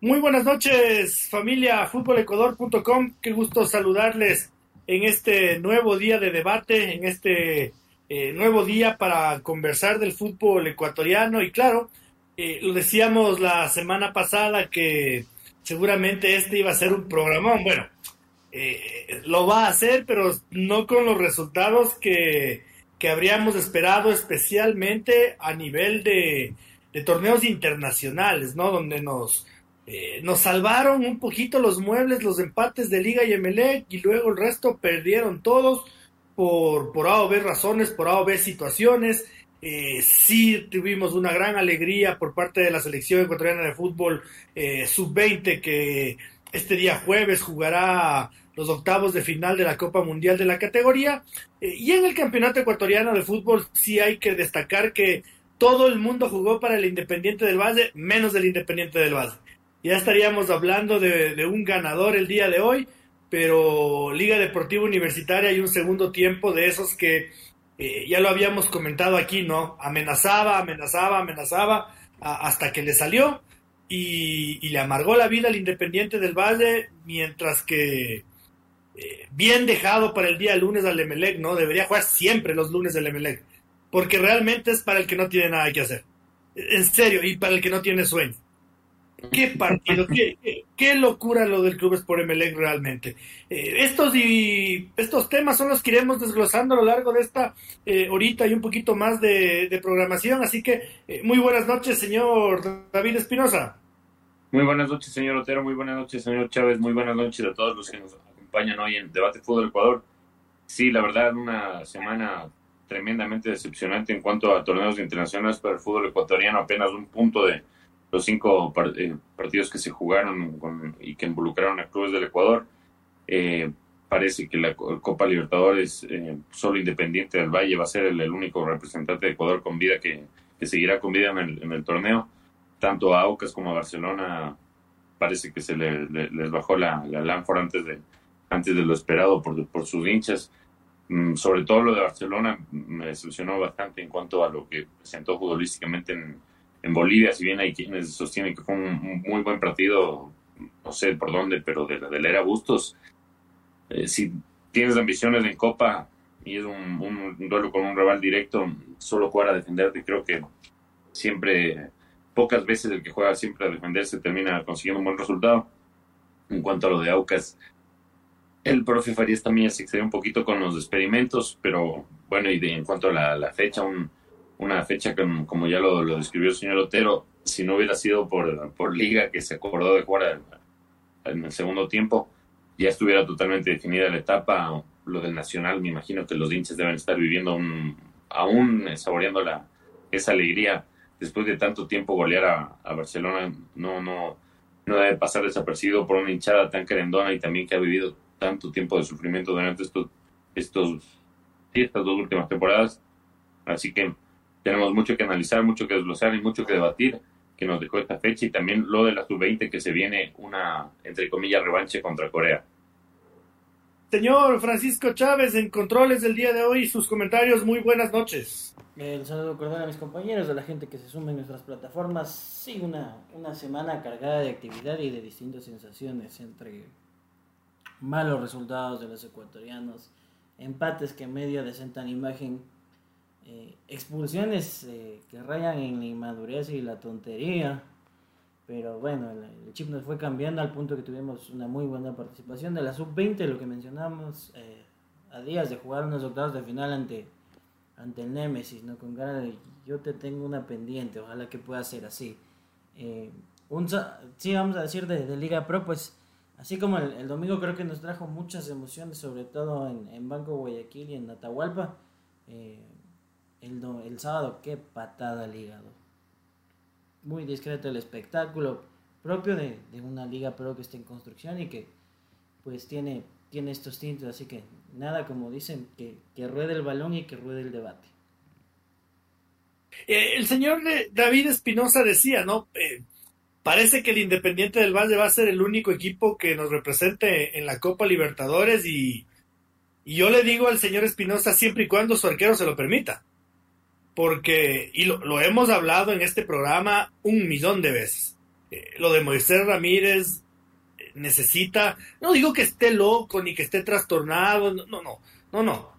Muy buenas noches, familia futbolecuador.com. Qué gusto saludarles en este nuevo día de debate, en este eh, nuevo día para conversar del fútbol ecuatoriano. Y claro, eh, lo decíamos la semana pasada que seguramente este iba a ser un programón. Bueno, eh, lo va a hacer, pero no con los resultados que, que habríamos esperado, especialmente a nivel de, de torneos internacionales, ¿no? Donde nos eh, nos salvaron un poquito los muebles, los empates de Liga y Emelec, y luego el resto perdieron todos por, por A o B razones, por A o B situaciones. Eh, sí tuvimos una gran alegría por parte de la selección ecuatoriana de fútbol eh, sub-20 que este día jueves jugará los octavos de final de la Copa Mundial de la categoría. y en el Campeonato Ecuatoriano de Fútbol sí hay que destacar que todo el mundo jugó para el Independiente del Valle, menos el Independiente del Valle ya estaríamos hablando de, un ganador el día de hoy, pero Liga Deportiva Universitaria hay un segundo tiempo de esos que eh, ya lo habíamos comentado aquí, ¿no? Amenazaba, amenazaba, amenazaba hasta que le salió y, le amargó la vida al Independiente del Valle, mientras que eh, bien dejado para el día lunes al Emelec, ¿no? Debería jugar siempre los lunes del Emelec, porque realmente es para el que no tiene nada que hacer. En serio, y para el que no tiene sueño. Qué partido, qué, locura lo del Club por Emelec realmente. Eh, estos y estos temas son los que iremos desglosando a lo largo de esta eh, horita y un poquito más de, programación. Así que eh, muy buenas noches, señor David Espinosa. Muy buenas noches, señor Otero. Muy buenas noches, señor Chávez. Muy buenas noches a todos los que nos acompañan hoy en Debate Fútbol Ecuador. Sí, la verdad, una semana tremendamente decepcionante en cuanto a torneos internacionales para el fútbol ecuatoriano. Apenas un punto de los cinco eh, partidos que se jugaron y que involucraron a clubes del Ecuador. Eh, parece que la Copa Libertadores, eh, solo Independiente del Valle, va a ser el, único representante de Ecuador con vida que, seguirá con vida en el, torneo. Tanto a Aucas como a Barcelona parece que se les bajó la, la lámpara antes de, antes de lo esperado por, por sus hinchas. Mm, sobre todo lo de Barcelona me decepcionó bastante en cuanto a lo que presentó futbolísticamente en, en Bolivia, si bien hay quienes sostienen que fue un, muy buen partido, no sé por dónde, pero de, de la era Bustos, eh, si tienes ambiciones en Copa y es un, duelo con un rival directo, solo jugar a defenderte, creo que siempre, pocas veces el que juega siempre a defenderse termina consiguiendo un buen resultado. En cuanto a lo de Aucas, el profe Farías también se excedió un poquito con los experimentos, pero bueno, y en cuanto a la, la fecha, un una fecha que, como ya lo, describió el señor Otero, si no hubiera sido por, por liga que se acordó de jugar en, el segundo tiempo, ya estuviera totalmente definida la etapa. Lo del Nacional, me imagino que los hinchas deben estar viviendo un, aún saboreando la, esa alegría después de tanto tiempo golear a, Barcelona. No, no, no debe pasar desapercibido por una hinchada tan querendona y también que ha vivido tanto tiempo de sufrimiento durante estos, estos, estas dos últimas temporadas. Así que tenemos mucho que analizar, mucho que desglosar y mucho que debatir que nos dejó esta fecha y también lo de la sub-20 que se viene una, entre comillas, revanche contra Corea. Señor Francisco Chávez, en controles del día de hoy, sus comentarios, muy buenas noches. El saludo cordial a mis compañeros, a la gente que se suma en nuestras plataformas. Sí, una, una semana cargada de actividad y de distintas sensaciones entre malos resultados de los ecuatorianos, empates que medio desentan imagen eh, expulsiones eh, que rayan en la inmadurez y la tontería. Pero bueno, el, chip nos fue cambiando al punto que tuvimos una muy buena participación de la sub-20, lo que mencionamos, eh, a días de jugar unos octavos de final ante, ante el Nemesis, ¿no? Con ganas de yo te tengo una pendiente, ojalá que pueda ser así. un, sí, vamos a decir de, Liga Pro, pues así como el, domingo creo que nos trajo muchas emociones, sobre todo en, en Banco Guayaquil y en Atahualpa. Eh, el, el sábado, qué patada al hígado. muy discreto el espectáculo propio de, una liga pero que está en construcción y que pues tiene, tiene estos tintes, así que nada como dicen, que, que ruede el balón y que ruede el debate. Eh, el señor David Espinosa decía, ¿no? Eh, parece que el Independiente del Valle va a ser el único equipo que nos represente en la Copa Libertadores y, yo le digo al señor Espinosa siempre y cuando su arquero se lo permita. Porque, y lo, hemos hablado en este programa un millón de veces, eh, lo de Moisés Ramírez necesita, no digo que esté loco ni que esté trastornado, no, no, no, no.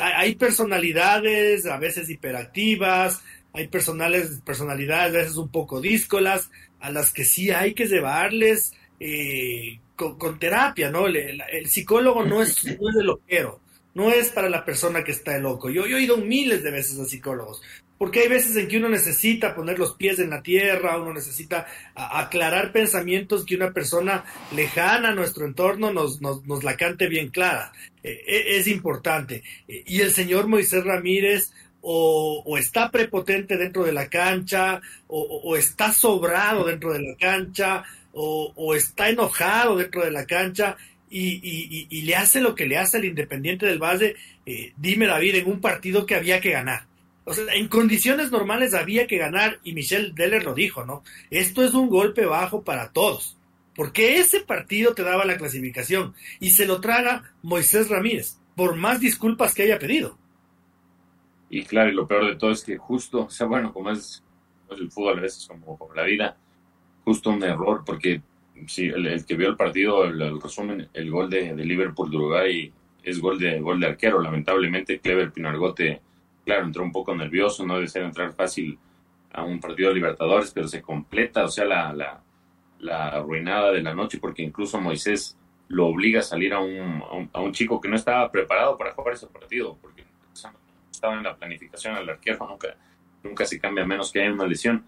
hay personalidades a veces hiperactivas, hay personales, personalidades a veces un poco díscolas, a las que sí hay que llevarles eh, con, terapia, ¿no? El, psicólogo no es, no es de loquero, no es para la persona que está loco. Yo, he ido miles de veces a psicólogos, porque hay veces en que uno necesita poner los pies en la tierra, uno necesita aclarar pensamientos que una persona lejana a nuestro entorno nos, nos, la cante bien clara. Eh, e, es importante. Y el señor Moisés Ramírez o, está prepotente dentro de la cancha, o, está sobrado dentro de la cancha, o, está enojado dentro de la cancha, y, le hace lo que le hace al Independiente del Valle, eh, dime David, en un partido que había que ganar. O sea, en condiciones normales había que ganar, y Michel Deller lo dijo, ¿no? Esto es un golpe bajo para todos, porque ese partido te daba la clasificación, y se lo traga Moisés Ramírez, por más disculpas que haya pedido. Y claro, y lo peor de todo es que justo, o sea, bueno, como es, el fútbol a veces, como, la vida, justo un error, porque si el, que vio el partido, el, resumen, el gol de, Liverpool de Uruguay es gol de, gol de arquero. Lamentablemente, Clever Pinargote, claro, entró un poco nervioso, no desea entrar fácil a un partido de Libertadores, pero se completa, o sea, la, la, la arruinada de la noche, porque incluso Moisés lo obliga a salir a un, a un, chico que no estaba preparado para jugar ese partido, porque estaba en la planificación al arquero, nunca, nunca se cambia menos que haya una lesión.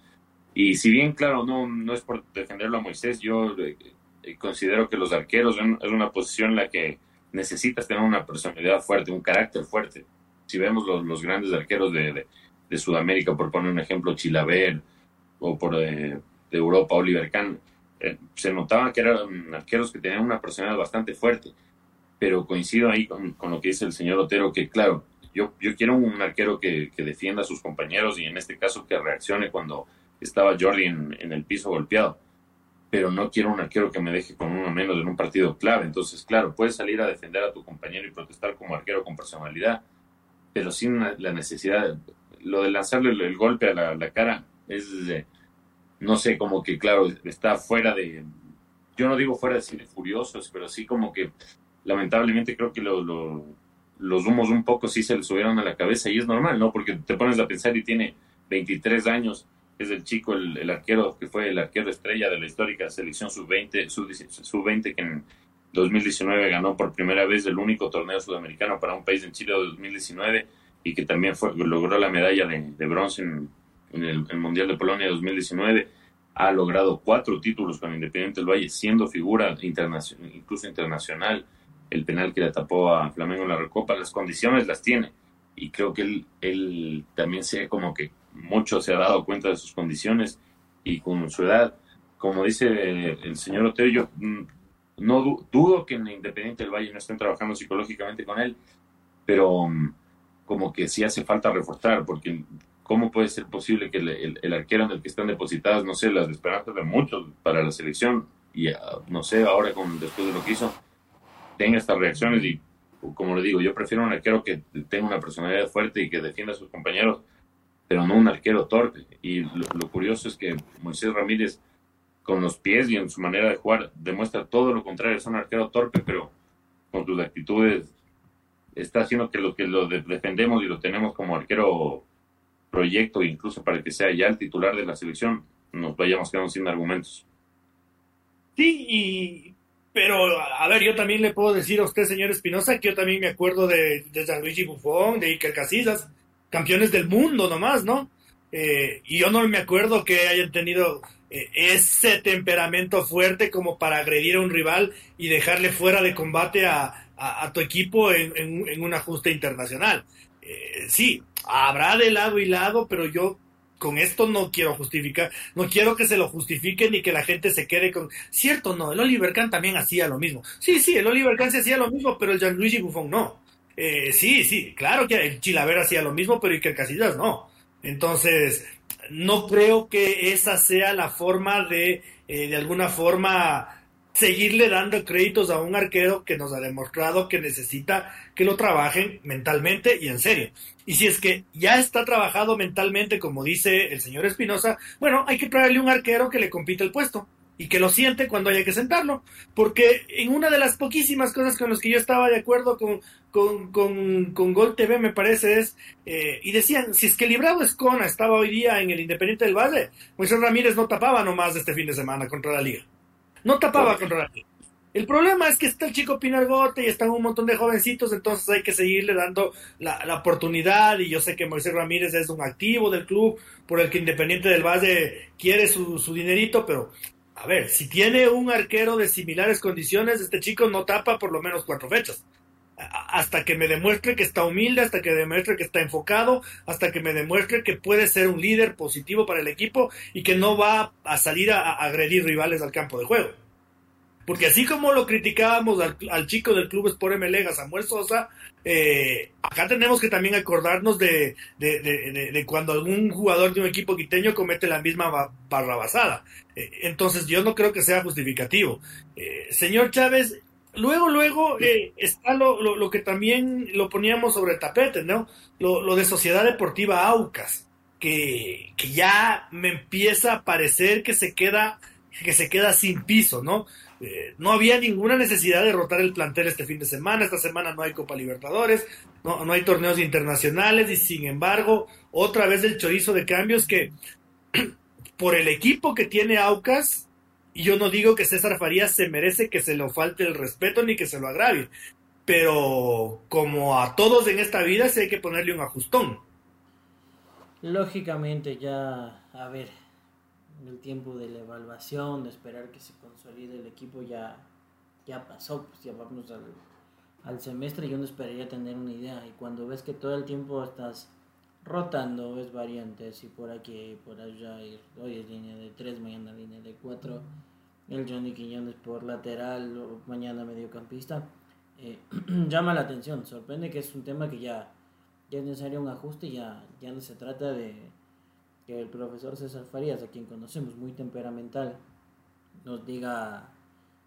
Y si bien, claro, no, no es por defenderlo a Moisés, yo eh, eh, considero que los arqueros es una posición en la que necesitas tener una personalidad fuerte, un carácter fuerte. Si vemos los, los grandes arqueros de, de, Sudamérica, por poner un ejemplo, Chilaver, o por de, Europa, Oliver Kahn, eh, se notaba que eran arqueros que tenían una personalidad bastante fuerte. Pero coincido ahí con, con, lo que dice el señor Otero, que claro, yo, yo quiero un arquero que, que, defienda a sus compañeros y en este caso que reaccione cuando estaba Jordi en, el piso golpeado. Pero no quiero un arquero que me deje con uno menos en un partido clave. Entonces, claro, puedes salir a defender a tu compañero y protestar como arquero con personalidad, pero sin la necesidad. Lo de lanzarle el, golpe a la, cara es, no sé, como que, claro, está fuera de. Yo no digo fuera de cine furiosos, pero sí como que lamentablemente creo que lo, lo los humos un poco sí se le subieron a la cabeza y es normal, ¿no? Porque te pones a pensar y tiene 23 años, es el chico, el, arquero que fue el arquero estrella de la histórica selección sub-20, sub-20 que en 2019 ganó por primera vez el único torneo sudamericano para un país en Chile de 2019 y que también fue, logró la medalla de, bronce en, el, Mundial de Polonia de 2019 ha logrado cuatro títulos con Independiente del Valle, siendo figura incluso internacional el penal que le tapó a Flamengo en la Recopa, las condiciones las tiene. Y creo que él, él también se como que mucho se ha dado cuenta de sus condiciones y con su edad, como dice el señor Otero, yo mm, no dudo que en Independiente del Valle no estén trabajando psicológicamente con él, pero mm, como que sí hace falta reforzar, porque ¿cómo puede ser posible que el, el, arquero en el que están depositadas, no sé, las esperanzas de muchos para la selección, y ah, no sé, ahora con después de lo que hizo, tenga estas reacciones y como le digo, yo prefiero un arquero que tenga una personalidad fuerte y que defienda a sus compañeros, pero no un arquero torpe. Y lo, curioso es que Moisés Ramírez, con los pies y en su manera de jugar, demuestra todo lo contrario. Es un arquero torpe, pero con sus actitudes está haciendo que lo que lo defendemos y lo tenemos como arquero proyecto, incluso para que sea ya el titular de la selección, nos vayamos quedando sin argumentos. Sí, y pero, a ver, yo también le puedo decir a usted, señor Espinosa, que yo también me acuerdo de, de Gianluigi Buffon, de Iker Casillas, campeones del mundo nomás, ¿no? Eh, y yo no me acuerdo que hayan tenido eh, ese temperamento fuerte como para agredir a un rival y dejarle fuera de combate a, a, tu equipo en, en, un ajuste internacional. Eh, sí, habrá de lado y lado, pero yo con esto no quiero justificar, no quiero que se lo justifique ni que la gente se quede con, cierto, no, el Oliver Kahn también hacía lo mismo. Sí, sí, el Oliver Kahn se hacía lo mismo, pero el Gianluigi Buffon no. Eh, sí, sí, claro que el Chilaver hacía lo mismo, pero Iker Casillas no. Entonces, no creo que esa sea la forma de, eh, de alguna forma, seguirle dando créditos a un arquero que nos ha demostrado que necesita que lo trabajen mentalmente y en serio. Y si es que ya está trabajado mentalmente, como dice el señor Espinosa, bueno, hay que traerle un arquero que le compite el puesto y que lo siente cuando haya que sentarlo. Porque en una de las poquísimas cosas con las que yo estaba de acuerdo con, con, con, con Gol TV, me parece, es, eh, y decían, si es que Librado Escona estaba hoy día en el Independiente del Valle, Moisés Ramírez no tapaba nomás este fin de semana contra la liga. No tapaba contra la liga. El problema es que está el chico Pinargote y están un montón de jovencitos, entonces hay que seguirle dando la, la, oportunidad. Y yo sé que Moisés Ramírez es un activo del club por el que Independiente del Valle quiere su, su dinerito, pero a ver, si tiene un arquero de similares condiciones, este chico no tapa por lo menos cuatro fechas. Hasta que me demuestre que está humilde, hasta que demuestre que está enfocado, hasta que me demuestre que puede ser un líder positivo para el equipo y que no va a salir a, agredir rivales al campo de juego. Porque así como lo criticábamos al, chico del club Sport MLega, Samuel Sosa, eh, acá tenemos que también acordarnos de, de, cuando algún jugador de un equipo quiteño comete la misma barrabasada. Eh, entonces yo no creo que sea justificativo. Eh, señor Chávez, luego, luego eh, está lo, lo, lo, que también lo poníamos sobre el tapete, ¿no? Lo, lo de Sociedad Deportiva Aucas, que, que ya me empieza a parecer que se queda que se queda sin piso, ¿no? Eh, no había ninguna necesidad de rotar el plantel este fin de semana, esta semana no hay Copa Libertadores, no, no hay torneos internacionales y sin embargo, otra vez el chorizo de cambios que por el equipo que tiene Aucas, y yo no digo que César Farías se merece que se le falte el respeto ni que se lo agravie, pero como a todos en esta vida, sí hay que ponerle un ajustón. Lógicamente ya, a ver, el tiempo de la evaluación, de esperar que se consolide el equipo ya, ya pasó, pues ya vamos al, al semestre yo no esperaría tener una idea y cuando ves que todo el tiempo estás rotando, ves variantes y por aquí, por allá, y hoy es línea de 3, mañana línea de 4, el Johnny Quiñones por lateral, mañana mediocampista, eh, llama la atención, sorprende que es un tema que ya, ya es necesario un ajuste, ya, ya no se trata de que el profesor César Farías, a quien conocemos muy temperamental, nos diga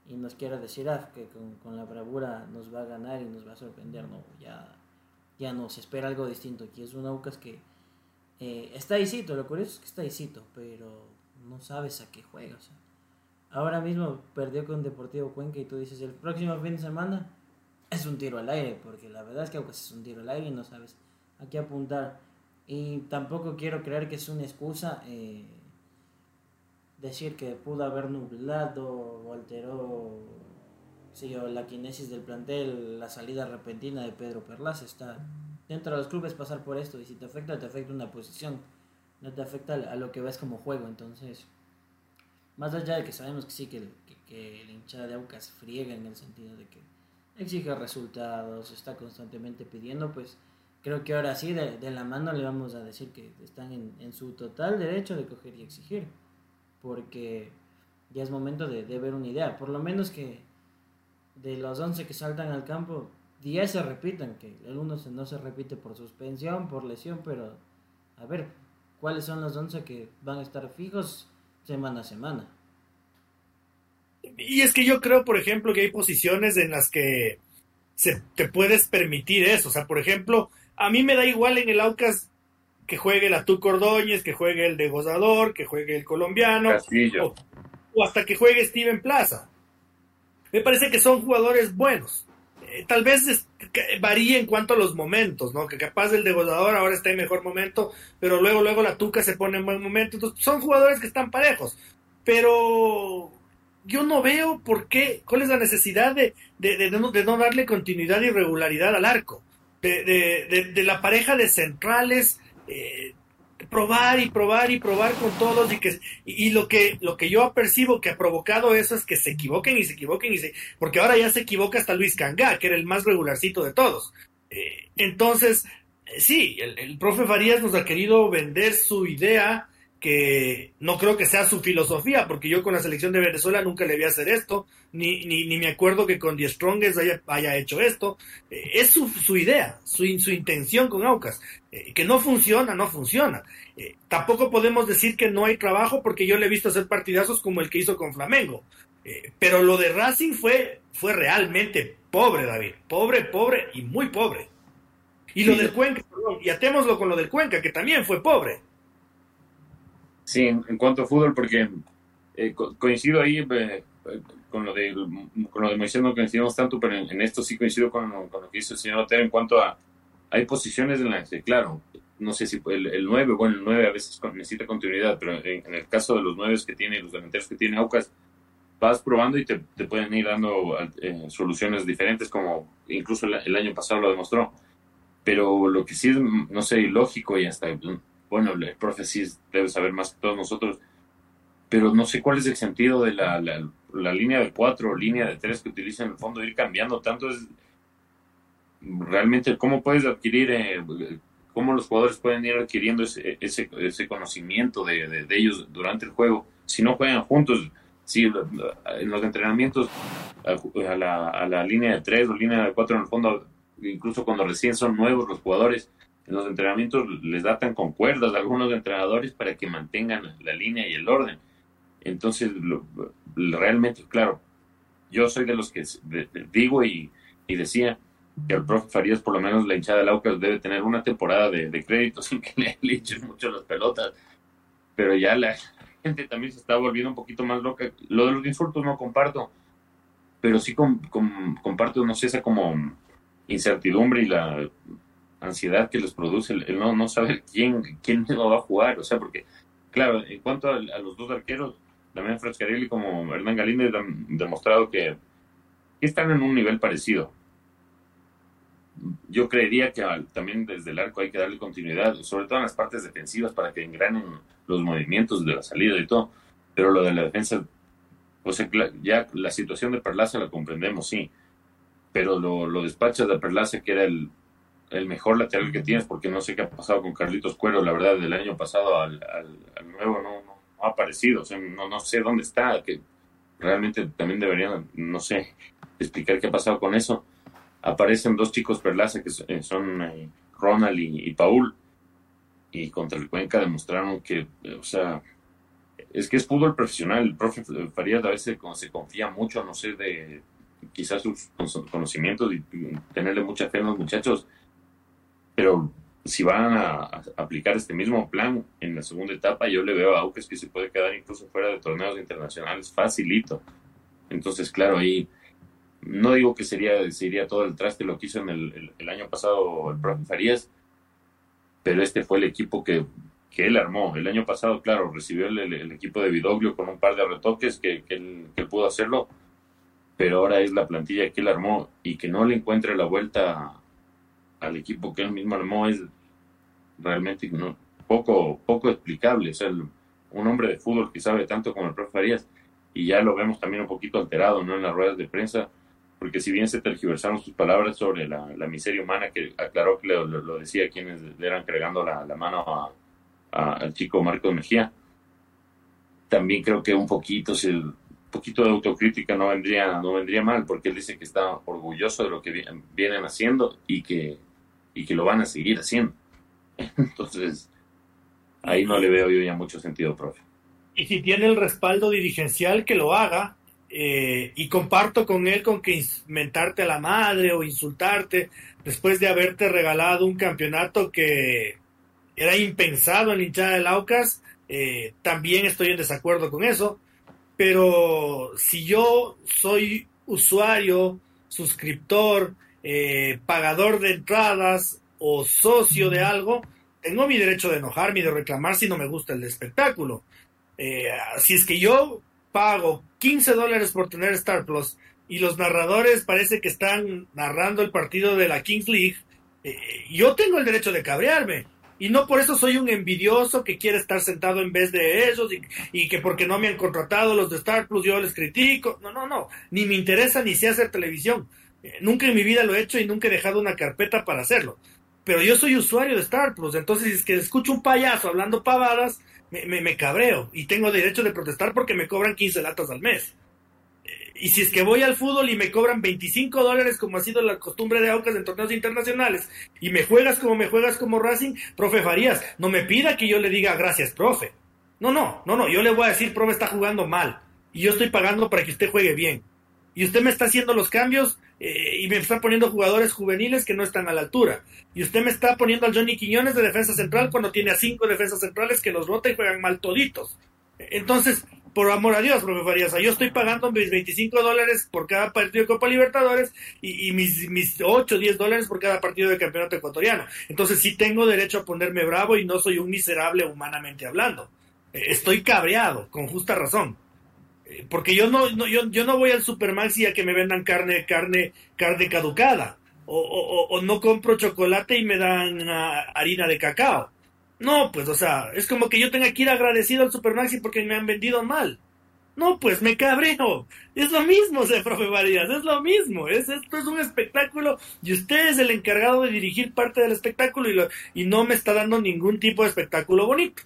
y nos quiera decir ah, que con, con, la bravura nos va a ganar y nos va a sorprender, no, ya, ya nos espera algo distinto. Aquí es un Aucas que eh, está ahícito, lo curioso es que está ahícito, pero no sabes a qué juega. O sea, ahora mismo perdió con Deportivo Cuenca y tú dices el próximo fin de semana es un tiro al aire, porque la verdad es que Aucas es un tiro al aire y no sabes a qué apuntar. Y tampoco quiero creer que es una excusa eh, decir que pudo haber nublado o alteró o la kinesis del plantel, la salida repentina de Pedro Perlas. Está dentro de los clubes pasar por esto y si te afecta, te afecta una posición, no te afecta a lo que ves como juego. Entonces, más allá de que sabemos que sí, que, que, la hinchada de Aucas friega en el sentido de que exige resultados, está constantemente pidiendo, pues creo que ahora sí, de, la mano le vamos a decir que están en, su total derecho de coger y exigir, porque ya es momento de, ver una idea, por lo menos que de los 11 que saltan al campo, 10 se repitan, que el uno se, no se repite por suspensión, por lesión, pero a ver, ¿cuáles son los 11 que van a estar fijos semana a semana? Y es que yo creo, por ejemplo, que hay posiciones en las que se, te puedes permitir eso, o sea, por ejemplo, a mí me da igual en el Aucas que juegue la Tuco Ordóñez, que juegue el de Gozador, que juegue el colombiano, o, o, hasta que juegue Steven Plaza. Me parece que son jugadores buenos. Eh, tal vez es, varíe en cuanto a los momentos, ¿no? Que capaz el de Gozador ahora está en mejor momento, pero luego, luego la Tuca se pone en buen momento. Entonces, son jugadores que están parejos. Pero yo no veo por qué, cuál es la necesidad de, de, no, darle continuidad y regularidad al arco de la pareja de centrales, eh, probar y probar y probar con todos y que y, lo que lo que yo percibo que ha provocado eso es que se equivoquen y se equivoquen y se porque ahora ya se equivoca hasta Luis Cangá que era el más regularcito de todos. Eh, entonces Eh, sí, el, el, profe Farías nos ha querido vender su idea que no creo que sea su filosofía, porque yo con la selección de Venezuela nunca le vi hacer esto, ni, ni, ni me acuerdo que con The Strongest haya, haya hecho esto. Eh, es su, su, idea, su, su intención con Aucas. Eh, que no funciona, no funciona. Eh, tampoco podemos decir que no hay trabajo, porque yo le he visto hacer partidazos como el que hizo con Flamengo. Pero lo de Racing fue, fue realmente pobre, David. Pobre, pobre y muy pobre. Y lo del Cuenca, perdón, y atémoslo con lo del Cuenca, que también fue pobre. Sí, en, cuanto a fútbol, porque eh, co coincido ahí eh, con, lo de, con lo de Moisés, no coincidimos tanto, pero en, en esto sí coincido con, con, lo que dice el señor Otero en cuanto a. Hay posiciones en las que, claro, no sé si el, el 9, bueno, el 9 a veces necesita continuidad, pero en, en el caso de los 9 que tiene, los delanteros que tiene Aucas, vas probando y te, te pueden ir dando eh, soluciones diferentes, como incluso el, el, año pasado lo demostró. Pero lo que sí es, no sé, ilógico y hasta, bueno, el profe sí debe saber más que todos nosotros, pero no sé cuál es el sentido de la, la, línea de cuatro o línea de tres que utilizan en el fondo, ir cambiando tanto es realmente cómo puedes adquirir, eh, cómo los jugadores pueden ir adquiriendo ese, ese, conocimiento de, de, ellos durante el juego si no juegan juntos sí, en los entrenamientos a la, a la línea de tres o línea de cuatro en el fondo, incluso cuando recién son nuevos los jugadores, en los entrenamientos les datan con cuerdas a algunos entrenadores para que mantengan la línea y el orden. Entonces, realmente, claro, yo soy de los que digo y, y, decía que el profe Farías, por lo menos la hinchada del Aucas, debe tener una temporada de, de crédito sin que le echen mucho las pelotas. Pero ya la, gente también se está volviendo un poquito más loca. Lo de los insultos no comparto, pero sí com, com, comparto, no sé, esa como incertidumbre y la ansiedad que les produce el, no, no saber quién, quién lo va a jugar. O sea, porque, claro, en cuanto a, los dos arqueros, también Frascarelli como Hernán Galíndez han demostrado que, están en un nivel parecido yo creería que también desde el arco hay que darle continuidad, sobre todo en las partes defensivas para que engranen los movimientos de la salida y todo. Pero lo de la defensa, pues ya la situación de Perlaza la comprendemos, sí. Pero lo, lo despachas de Perlaza, que era el, el mejor lateral que tienes, porque no sé qué ha pasado con Carlitos Cuero, la verdad, del año pasado al, nuevo no, no, ha aparecido, o sea, no, no sé dónde está, que realmente también deberían, no sé, explicar qué ha pasado con eso aparecen dos chicos Perlaza que son eh, Ronald y, Paul y contra el Cuenca demostraron que, o sea, es que es fútbol profesional. El profe Farías a veces se confía mucho, no sé, de quizás sus conocimientos y tenerle mucha fe a los muchachos, pero si van a, aplicar este mismo plan en la segunda etapa, yo le veo a Aucas que se puede quedar incluso fuera de torneos internacionales facilito. Entonces, claro, ahí no digo que sería, sería todo el traste lo que hizo en el, año pasado el profe Farías, pero este fue el equipo que, que él armó. El año pasado, claro, recibió el, el equipo de Vidoglio con un par de retoques que, que, él, que, pudo hacerlo, pero ahora es la plantilla que él armó y que no le encuentre la vuelta al equipo que él mismo armó es realmente no, poco, poco explicable. O sea, el, un hombre de fútbol que sabe tanto como el profe Farías, y ya lo vemos también un poquito alterado ¿no? en las ruedas de prensa, porque si bien se tergiversaron sus palabras sobre la, la miseria humana, que aclaró que lo, lo, decía quienes le eran entregando la, la mano a, a, al chico Marcos Mejía, también creo que un poquito, si un poquito de autocrítica no vendría, no vendría mal, porque él dice que está orgulloso de lo que vienen haciendo y que, y que lo van a seguir haciendo. Entonces, ahí no le veo yo ya mucho sentido, profe. Y si tiene el respaldo dirigencial, que lo haga, eh, y comparto con él con que mentarte a la madre o insultarte después de haberte regalado un campeonato que era impensado en la hinchada del Aucas, eh, también estoy en desacuerdo con eso, pero si yo soy usuario, suscriptor, eh, pagador de entradas o socio de algo, tengo mi derecho de enojarme y de reclamar si no me gusta el espectáculo. Eh, si es que yo pago 15 dólares por tener Star Plus y los narradores parece que están narrando el partido de la Kings League, eh, yo tengo el derecho de cabrearme. Y no por eso soy un envidioso que quiere estar sentado en vez de ellos y, y, que porque no me han contratado los de Star Plus yo les critico. No, no, no. Ni me interesa ni sé hacer televisión. Eh, nunca en mi vida lo he hecho y nunca he dejado una carpeta para hacerlo. pero yo soy usuario de Star Plus, entonces si es que escucho un payaso hablando pavadas, me, me, me cabreo y tengo derecho de protestar porque me cobran 15 latas al mes. Y si es que voy al fútbol y me cobran 25 dólares, como ha sido la costumbre de Aucas en torneos internacionales, y me juegas como me juegas como Racing, profe Farías, no me pida que yo le diga gracias, profe. No, no, no, no, yo le voy a decir, profe, está jugando mal. Y yo estoy pagando para que usted juegue bien. Y usted me está haciendo los cambios eh, y me está poniendo jugadores juveniles que no están a la altura. Y usted me está poniendo al Johnny Quiñones de defensa central cuando tiene a cinco defensas centrales que los rota y juegan mal toditos. Entonces, por amor a Dios, profe Farías, yo estoy pagando mis 25 dólares por cada partido de Copa Libertadores y, mis, mis 8 o 10 dólares por cada partido de campeonato ecuatoriano. Entonces sí tengo derecho a ponerme bravo y no soy un miserable humanamente hablando. Eh, estoy cabreado, con justa razón. Porque yo no, yo, yo, no voy al Supermaxi a que me vendan carne, carne, carne caducada. O, o, o no compro chocolate y me dan uh, harina de cacao. No, pues, o sea, es como que yo tenga que ir agradecido al Supermaxi porque me han vendido mal. No, pues me cabreo. Es lo mismo, o sea, profe Varías, es lo mismo. Es, esto es un espectáculo y usted es el encargado de dirigir parte del espectáculo y, lo, y no me está dando ningún tipo de espectáculo bonito.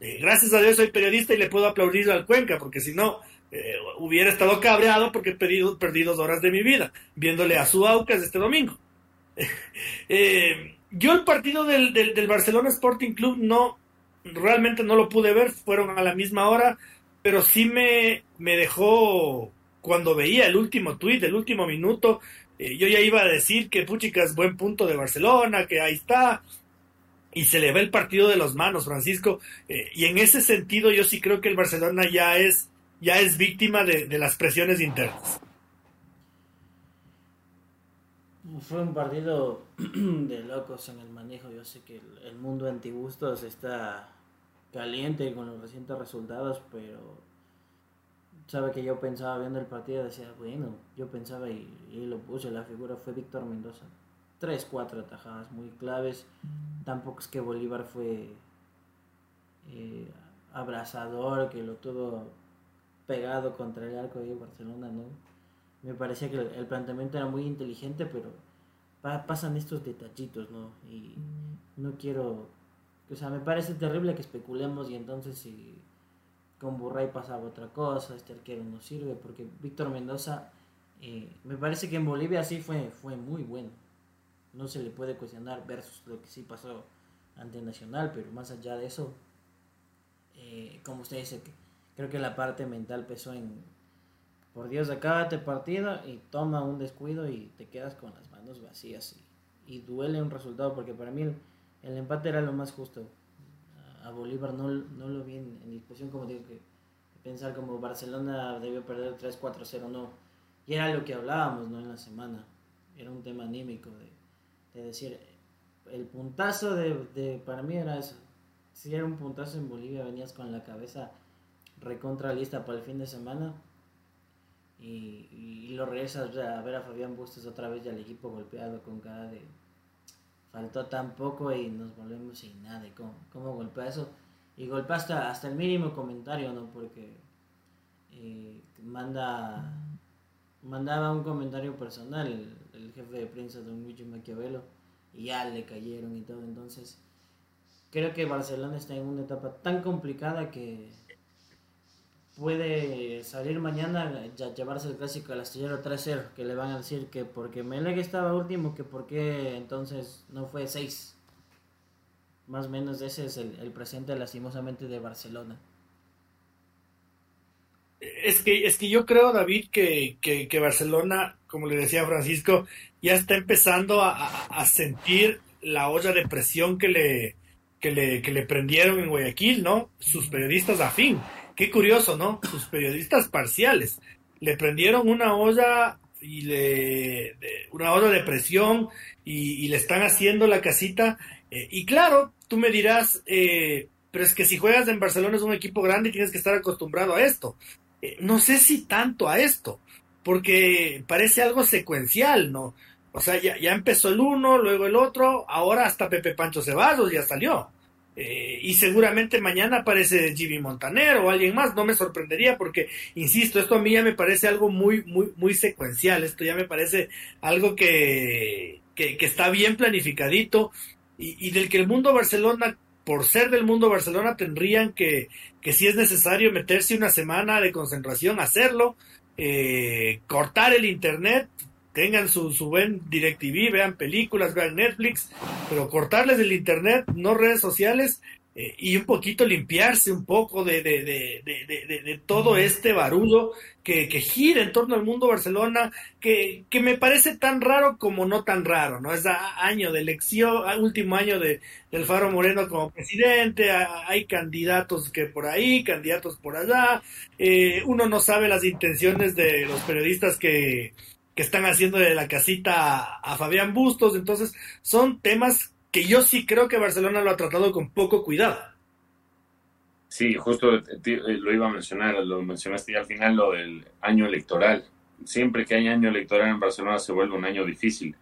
Eh, gracias a Dios soy periodista y le puedo aplaudir al Cuenca, porque si no, eh, hubiera estado cabreado porque he perdido, perdí dos horas de mi vida viéndole a su Aucas este domingo. eh, yo el partido del, del, Barcelona Sporting Club no, realmente no lo pude ver, fueron a la misma hora, pero sí me, me dejó, cuando veía el último tuit, el último minuto, eh, yo ya iba a decir que Puchicas buen punto de Barcelona, que ahí está, y se le ve el partido de los manos, Francisco, eh, y en ese sentido yo sí creo que el Barcelona ya es, ya es víctima de, de las presiones internas. Fue un partido de locos en el manejo. Yo sé que el, mundo antibustos está caliente con los recientes resultados, pero sabe que yo pensaba viendo el partido, decía, bueno, yo pensaba y, y lo puse, la figura fue Víctor Mendoza. Tres, cuatro atajadas muy claves. Tampoco es que Bolívar fue eh, abrazador, que lo tuvo pegado contra el arco de Barcelona, ¿no? Me parecía que el, el planteamiento era muy inteligente, pero pa pasan estos detallitos, ¿no? Y no quiero... O sea, me parece terrible que especulemos y entonces si con Burray pasaba otra cosa, este arquero no sirve, porque Víctor Mendoza, eh, me parece que en Bolivia sí fue, fue muy bueno. No se le puede cuestionar versus lo que sí pasó ante Nacional, pero más allá de eso, eh, como usted dice, que creo que la parte mental pesó en, por Dios, acábate partido y toma un descuido y te quedas con las manos vacías y, y duele un resultado porque para mí el, empate era lo más justo. A Bolívar no, no lo vi en, en, discusión como digo que pensar como Barcelona debió perder 3-4-0, no. Y era lo que hablábamos ¿no? en la semana. Era un tema anímico de, de decir, el puntazo de, de, para mí era eso. Si era un puntazo en Bolivia, venías con la cabeza recontra lista para el fin de semana. Y, y, lo regresas a ver a Fabián Bustos otra vez y al equipo golpeado con cara de faltó tan poco y nos volvemos sin nada y cómo, cómo golpea eso y golpea hasta, hasta el mínimo comentario no porque eh, manda mandaba un comentario personal el, el, jefe de prensa don Luigi Maquiavelo y ya le cayeron y todo. Entonces creo que Barcelona está en una etapa tan complicada que puede salir mañana ya llevarse el clásico al astillero 3-0, que le van a decir que porque Melec estaba último, que porque entonces no fue 6. Más o menos ese es el, el, presente lastimosamente de Barcelona. Es que, es que yo creo, David, que, que, que Barcelona, como le decía Francisco, ya está empezando a, a, sentir la olla de presión que le, que le, que le prendieron en Guayaquil, ¿no? Sus periodistas afín qué curioso, ¿no? Sus periodistas parciales le prendieron una olla y le una olla de presión y, y le están haciendo la casita eh, y claro, tú me dirás, eh, pero es que si juegas en Barcelona es un equipo grande y tienes que estar acostumbrado a esto. Eh, no sé si tanto a esto, porque parece algo secuencial, ¿no? O sea, ya, ya empezó el uno, luego el otro, ahora hasta Pepe Pancho Ceballos ya salió. Eh, y seguramente mañana aparece Jimmy Montaner o alguien más, no me sorprendería porque, insisto, esto a mí ya me parece algo muy, muy, muy secuencial, esto ya me parece algo que, que, está bien planificadito. Y, del que el mundo Barcelona, por ser del mundo Barcelona, tendrían que, que si es necesario meterse una semana de concentración, hacerlo, eh, cortar el internet, tengan su, su buen DirecTV, vean películas, vean Netflix, pero cortarles el internet, no redes sociales, eh, y un poquito limpiarse un poco de, de, de, de todo este barullo que, que, gira en torno al mundo Barcelona, que, que, me parece tan raro como no tan raro, ¿no? Es año de elección, último año de, del Faro Moreno como presidente, hay candidatos que por ahí, candidatos por allá, eh, uno no sabe las intenciones de los periodistas que, que están haciendo de la casita a Fabián Bustos, entonces son temas que yo sí creo que Barcelona lo ha tratado con poco cuidado. Sí, justo eh, lo iba a mencionar, lo mencionaste ya al final, lo del año electoral. Siempre que hay año electoral en Barcelona se vuelve un año difícil.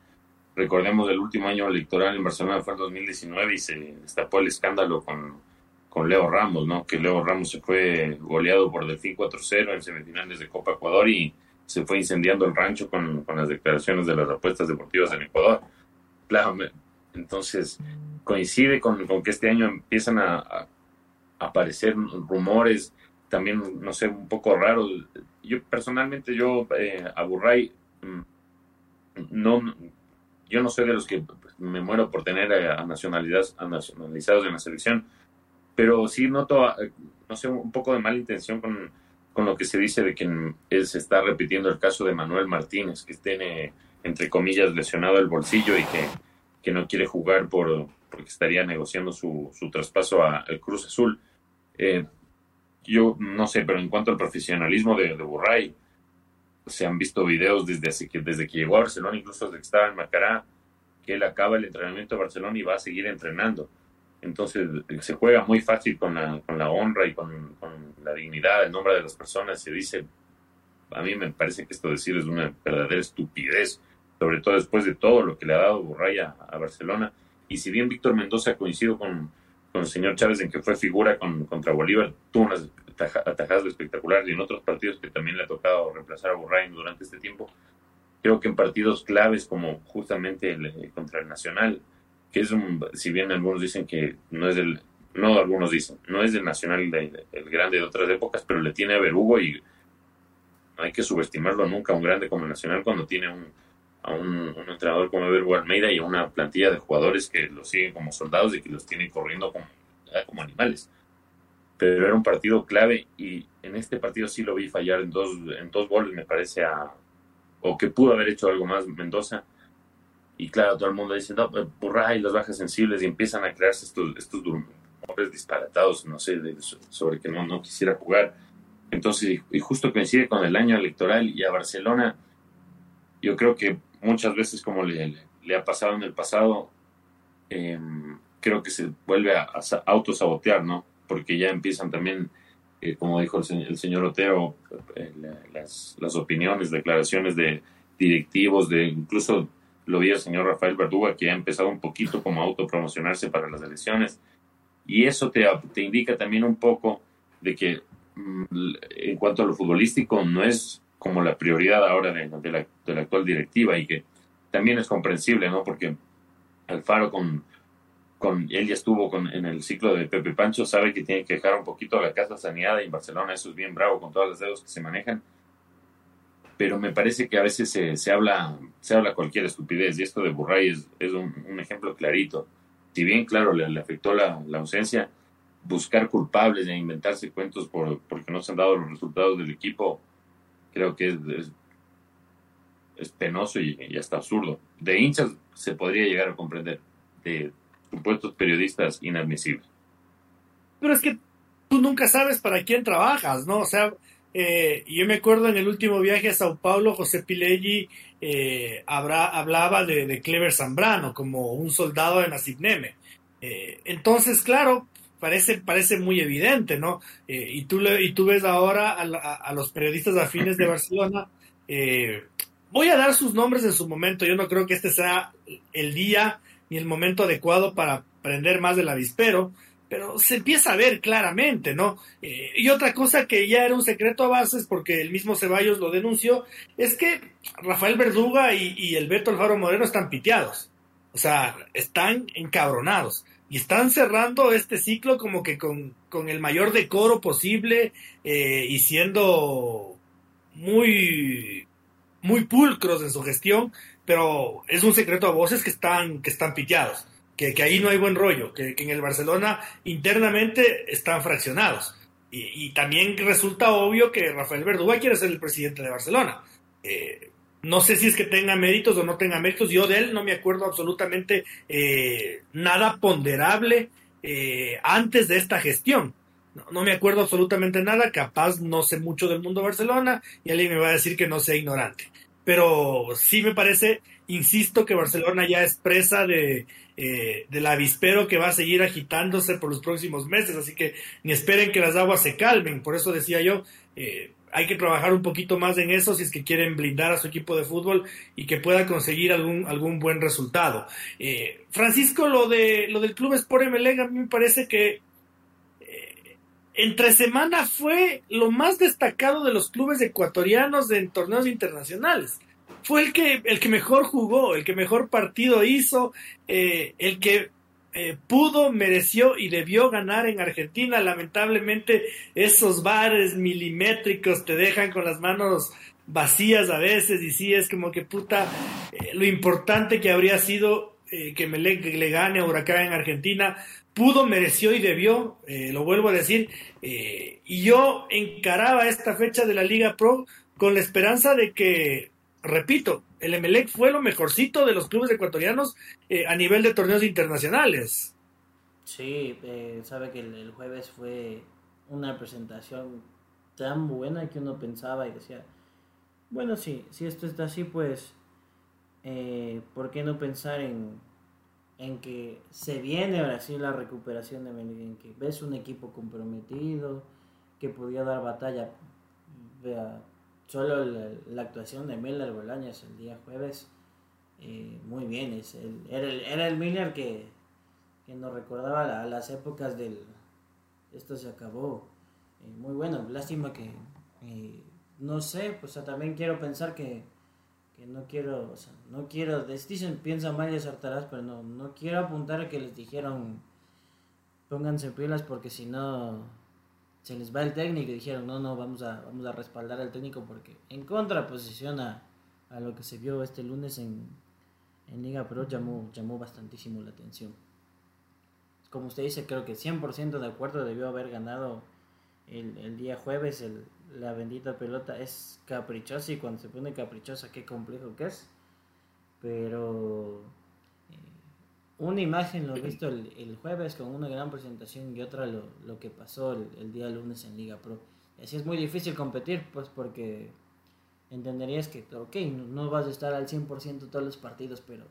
Recordemos el último año electoral en Barcelona fue el 2019 y se destapó el escándalo con, con Leo Ramos, ¿no? Que Leo Ramos se fue goleado por Delfín 4-0 en semifinales de Copa Ecuador y se fue incendiando el rancho con, con las declaraciones de las apuestas deportivas en Ecuador. Entonces, coincide con, que este año empiezan a, aparecer rumores también, no sé, un poco raros. Yo personalmente, yo eh, a Burray, mm, no, yo no soy de los que me muero por tener a, nacionalidades, a nacionalizados en la selección, pero sí noto, eh, no sé, un poco de mala intención con, con lo que se dice de que se está repitiendo el caso de Manuel Martínez, que tiene, entre comillas, lesionado el bolsillo y que que no quiere jugar por, porque estaría negociando su, su traspaso al Cruz Azul. Eh, yo no sé, pero en cuanto al profesionalismo de, de Burray, se han visto videos desde, que, desde que llegó a Barcelona, incluso desde que estaba en Macará, que él acaba el entrenamiento de Barcelona y va a seguir entrenando. Entonces se juega muy fácil con la, con la honra y con, la dignidad, el nombre de las personas. Se dice, a mí me parece que esto decir es una verdadera estupidez sobre todo después de todo lo que le ha dado Burraya a, Barcelona. Y si bien Víctor Mendoza coincido con, con, el señor Chávez en que fue figura con, contra Bolívar, tuvo unas atajadas espectaculares y en otros partidos que también le ha tocado reemplazar a Burraya durante este tiempo, creo que en partidos claves como justamente el, eh, contra el Nacional, que es un, si bien algunos dicen que no es del, no algunos dicen, no es del Nacional el grande de otras épocas, pero le tiene a Berugo y no hay que subestimarlo nunca, un grande como el Nacional cuando tiene un, a un, entrenador como Ever Almeida y a una plantilla de jugadores que los siguen como soldados y que los tienen corriendo como, como animales. Pero era un partido clave y en este partido sí lo vi fallar en dos, en dos goles, me parece, a, o que pudo haber hecho algo más Mendoza. Y claro, todo el mundo dice, no, pues, burra y las bajas sensibles y empiezan a crearse estos, estos rumores disparatados, no sé, sobre que no, no quisiera jugar. Entonces, y justo coincide con el año electoral y a Barcelona, yo creo que muchas veces como le, ha pasado en el pasado, em, creo que se vuelve a, autosabotear, ¿no? Porque ya empiezan también, eh, como dijo el, señor Otero, eh, las, opiniones, declaraciones de directivos, de incluso lo vi el señor Rafael Verduga, que ha empezado un poquito como a autopromocionarse para las elecciones. Y eso te, te indica también un poco de que mm, en cuanto a lo futbolístico no es como la prioridad ahora de, la, de, la, actual directiva y que también es comprensible, ¿no? Porque Alfaro con, con él ya estuvo con, en el ciclo de Pepe Pancho, sabe que tiene que dejar un poquito la casa saneada y en Barcelona eso es bien bravo con todas las dedos que se manejan. Pero me parece que a veces se, se habla se habla cualquier estupidez y esto de Burray es, es un, ejemplo clarito. Si bien, claro, le, afectó la, ausencia, buscar culpables e inventarse cuentos por, porque no se han dado los resultados del equipo creo que es, es, penoso y, hasta absurdo. De hinchas se podría llegar a comprender, de supuestos periodistas inadmisibles. Pero es que tú nunca sabes para quién trabajas, ¿no? O sea, eh, yo me acuerdo en el último viaje a Sao Paulo, José Pileggi eh, hablaba de, Clever Zambrano como un soldado de Nasib Neme. Eh, entonces, claro, parece, parece muy evidente, ¿no? Eh, y, tú y tú ves ahora a, los periodistas afines de Barcelona, eh, voy a dar sus nombres en su momento, yo no creo que este sea el día ni el momento adecuado para aprender más del avispero, pero se empieza a ver claramente, ¿no? Eh, y otra cosa que ya era un secreto a bases, porque el mismo Ceballos lo denunció, es que Rafael Verduga y, y el Beto Alfaro Moreno están piteados. O sea, están encabronados y están cerrando este ciclo como que con, con el mayor decoro posible eh, y siendo muy, muy pulcros en su gestión, pero es un secreto a voces que están, que están piteados, que, ahí no hay buen rollo, que, que, en el Barcelona internamente están fraccionados. Y, y, también resulta obvio que Rafael Verdúa quiere ser el presidente de Barcelona. Eh, no sé si es que tenga méritos o no tenga méritos. Yo de él no me acuerdo absolutamente eh, nada ponderable eh, antes de esta gestión. No, me acuerdo absolutamente nada. Capaz no sé mucho del mundo Barcelona y alguien me va a decir que no sea ignorante. Pero sí me parece, insisto, que Barcelona ya es presa de, eh, del avispero que va a seguir agitándose por los próximos meses. Así que ni esperen que las aguas se calmen. Por eso decía yo, eh, hay que trabajar un poquito más en eso si es que quieren blindar a su equipo de fútbol y que pueda conseguir algún, algún buen resultado. Eh, Francisco, lo, de, lo del Club Sport MLE a mí me parece que eh, entre semana fue lo más destacado de los clubes ecuatorianos en torneos internacionales. Fue el que, el que mejor jugó, el que mejor partido hizo, eh, el que eh, pudo, mereció y debió ganar en Argentina. Lamentablemente esos bares milimétricos te dejan con las manos vacías a veces y sí es como que puta eh, lo importante que habría sido que me le, le, gane a Huracán en Argentina. Pudo, mereció y debió, lo vuelvo a decir. y yo encaraba esta fecha de la Liga Pro con la esperanza de que, repito, el Emelec fue lo mejorcito de los clubes ecuatorianos eh, a nivel de torneos internacionales. Sí, eh, sabe que el, jueves fue una presentación tan buena que uno pensaba y decía, bueno, sí, si esto está así, pues, eh, ¿por qué no pensar en, en que se viene ahora sí la recuperación de Emelec, en que ves un equipo comprometido, que podía dar batalla, vea solo la, la, actuación de Miller Bolaños el día jueves, eh, muy bien, es el, era, el, Miller que, que nos recordaba la, las épocas del esto se acabó, eh, muy bueno, lástima que eh, no sé, pues también quiero pensar que, que no quiero, o sea, no quiero, dicen piensa mal y acertarás, pero no, no quiero apuntar a que les dijeron pónganse pilas porque si no se les va el técnico y dijeron, no, no, vamos a, vamos a respaldar al técnico porque en contraposición a, a lo que se vio este lunes en, en Liga Pro llamó, llamó bastantísimo la atención. Como usted dice, creo que 100% de acuerdo debió haber ganado el, el día jueves. El, la bendita pelota es caprichosa y cuando se pone caprichosa, qué complejo que es. Pero una imagen lo he visto el, el, jueves con una gran presentación y otra lo, lo que pasó el, el, día lunes en Liga Pro. Y así es muy difícil competir, pues porque entenderías que, ok, no vas a estar al 100% todos los partidos, pero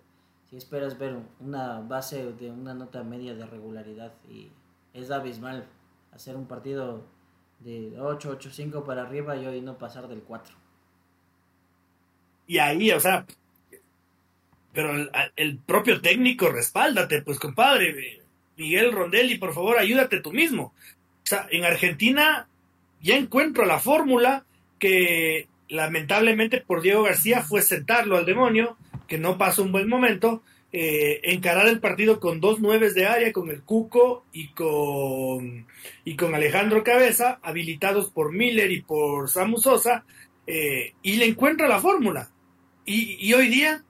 si esperas ver una base de una nota media de regularidad y es abismal hacer un partido de 8, 8, 5 para arriba y hoy no pasar del 4. Y ahí, o sea, pero el, propio técnico, respáldate, pues compadre, Miguel Rondelli, por favor, ayúdate tú mismo. O sea, en Argentina ya encuentro la fórmula que lamentablemente por Diego García fue sentarlo al demonio, que no pasó un buen momento, eh, encarar el partido con dos nueves de área, con el Cuco y con, y con Alejandro Cabeza, habilitados por Miller y por Samu Sosa, eh, y le encuentra la fórmula. Y hoy día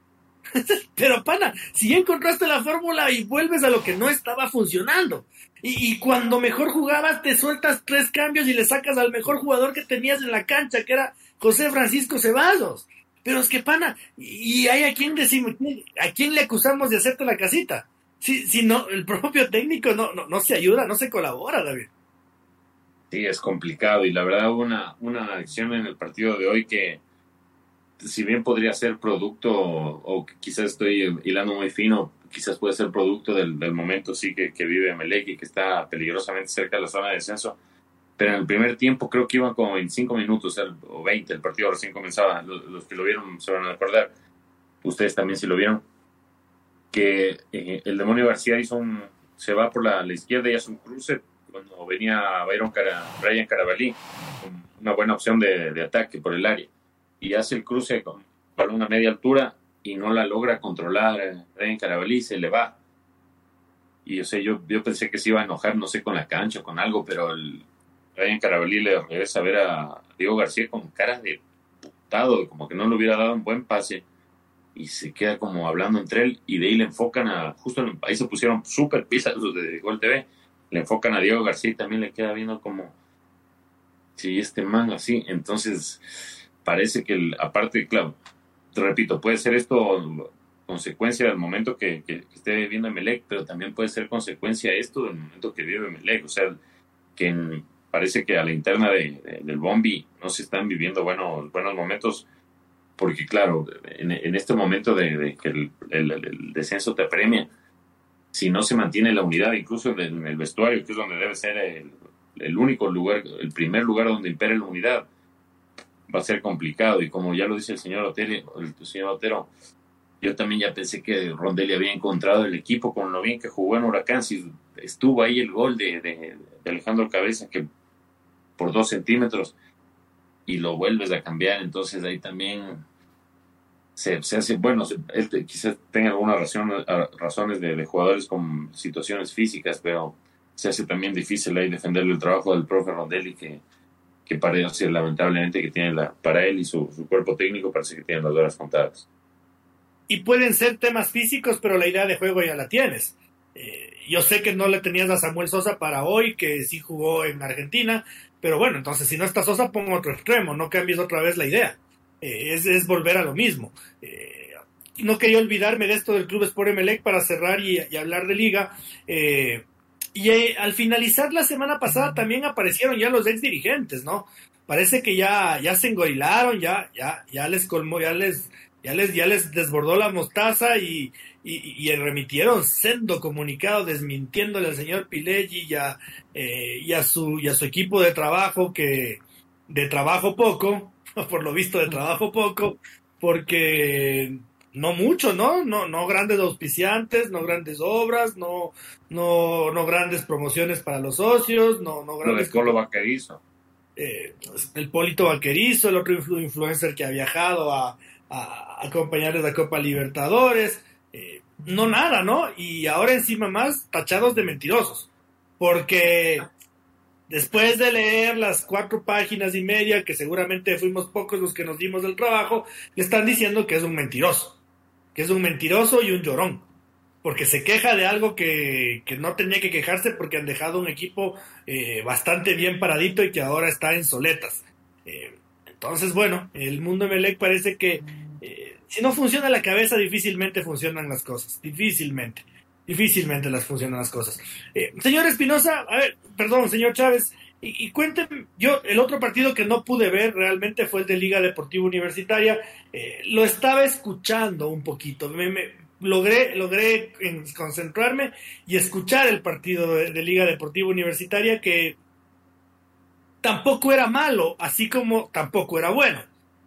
Pero pana, si encontraste la fórmula y vuelves a lo que no estaba funcionando. Y, cuando mejor jugabas, te sueltas tres cambios y le sacas al mejor jugador que tenías en la cancha, que era José Francisco Ceballos. Pero es que pana, y hay a quien decimos, a quién le acusamos de hacerte la casita. Si, si no, el propio técnico no, no, no se ayuda, no se colabora, David. Sí, es complicado y la verdad una, una acción en el partido de hoy que, si bien podría ser producto, o quizás estoy hilando muy fino, quizás puede ser producto del, momento sí que, que vive Melec y que está peligrosamente cerca de la zona de descenso. Pero en el primer tiempo creo que iban como 25 minutos o 20, el partido recién comenzaba. Los, que lo vieron se van a acordar. Ustedes también si lo vieron. Que eh, el demonio García hizo un, se va por la, la izquierda y hace un cruce cuando venía Byron Cara, Brian Carabalí, una buena opción de, de ataque por el área y hace el cruce con balón media altura y no la logra controlar Ryan Carabalí, se le va. Y o sea, yo, yo pensé que se iba a enojar, no sé, con la cancha o con algo, pero el Ryan Carabalí le regresa a ver a Diego García con cara de putado, como que no le hubiera dado un buen pase. Y se queda como hablando entre él y de ahí le enfocan a, justo ahí se pusieron súper los de Gol TV, le enfocan a Diego García y también le queda viendo como, si este man así, entonces parece que el, aparte, claro, repito, puede ser esto consecuencia del momento que, esté viviendo Emelec, pero también puede ser consecuencia esto del momento que vive Emelec. O sea, que parece que a la interna de, del Bombi no se están viviendo buenos, buenos momentos, porque claro, en, este momento de, que el, descenso te apremia, si no se mantiene la unidad, incluso en el vestuario, que es donde debe ser el, único lugar, el primer lugar donde impere la unidad, va a ser complicado. Y como ya lo dice el señor Otero, el señor Otero, yo también ya pensé que Rondelli había encontrado el equipo con lo bien que jugó en Huracán. Si estuvo ahí el gol de, de, Alejandro Cabeza, que por dos centímetros, y lo vuelves a cambiar, entonces ahí también se, hace, bueno, él quizás tenga algunas razones de, jugadores con situaciones físicas, pero se hace también difícil ahí defenderle el trabajo del profe Rondelli, que, que parece lamentablemente que tiene la, para él y su, su cuerpo técnico parece que tienen las horas contadas y pueden ser temas físicos, pero la idea de juego ya la tienes. Eh, yo sé que no le tenías a Samuel Sosa para hoy, que sí jugó en Argentina, pero bueno, entonces si no está Sosa, pongo otro extremo, no cambies otra vez la idea. Eh, es, volver a lo mismo. Eh, no quería olvidarme de esto del Club Sport Emelec para cerrar y, hablar de liga. Y al finalizar la semana pasada también aparecieron ya los ex dirigentes, ¿no? Parece que ya, ya se engorilaron, ya, ya, ya les colmó, ya les ya les, ya les desbordó la mostaza y, y, remitieron sendo comunicado desmintiéndole al señor Pileggi y a, eh, y, a su, y a su equipo de trabajo que de trabajo poco, por lo visto de trabajo poco, porque no mucho, ¿no? No, no grandes auspiciantes, no grandes obras, no, no, no grandes promociones para los socios, no, no grandes. Lo de Vaquerizo. Eh, el Polito Vaquerizo, el otro influencer que ha viajado a, a acompañarles a Copa Libertadores, eh, no nada, ¿no? Y ahora encima más tachados de mentirosos, porque después de leer las cuatro páginas y media, que seguramente fuimos pocos los que nos dimos del trabajo, le están diciendo que es un mentiroso, que es un mentiroso y un llorón, porque se queja de algo que, no tenía que quejarse porque han dejado un equipo eh, bastante bien paradito y que ahora está en soletas. Eh, entonces, bueno, el mundo Melec parece que eh, si no funciona la cabeza, difícilmente funcionan las cosas. Difícilmente. Difícilmente las funcionan las cosas. Eh, señor Espinosa, a ver, perdón, señor Chávez, y, cuéntenme, yo el otro partido que no pude ver realmente fue el de Liga Deportiva Universitaria. Eh, lo estaba escuchando un poquito. Me, logré, logré concentrarme y escuchar el partido de Liga Deportiva Universitaria que tampoco era malo, así como tampoco era bueno.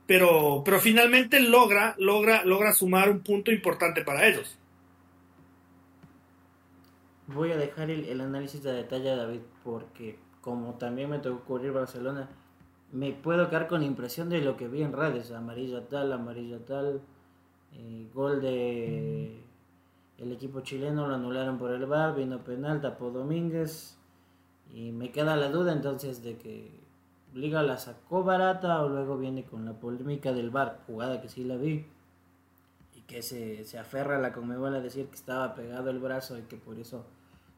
Pero, pero finalmente logra, logra, logra sumar un punto importante para ellos. Voy a dejar el, análisis de detalle, David, porque como también me tocó cubrir Barcelona, me puedo quedar con la impresión de lo que vi en redes, amarilla tal, amarilla tal, eh, gol de el equipo chileno lo anularon por el bar, vino penal, tapó Domínguez, y me queda la duda entonces de que Liga la sacó barata o luego viene con la polémica del bar, jugada que sí la vi. Y que se, se aferra a la Conmebol a decir que estaba pegado el brazo y que por eso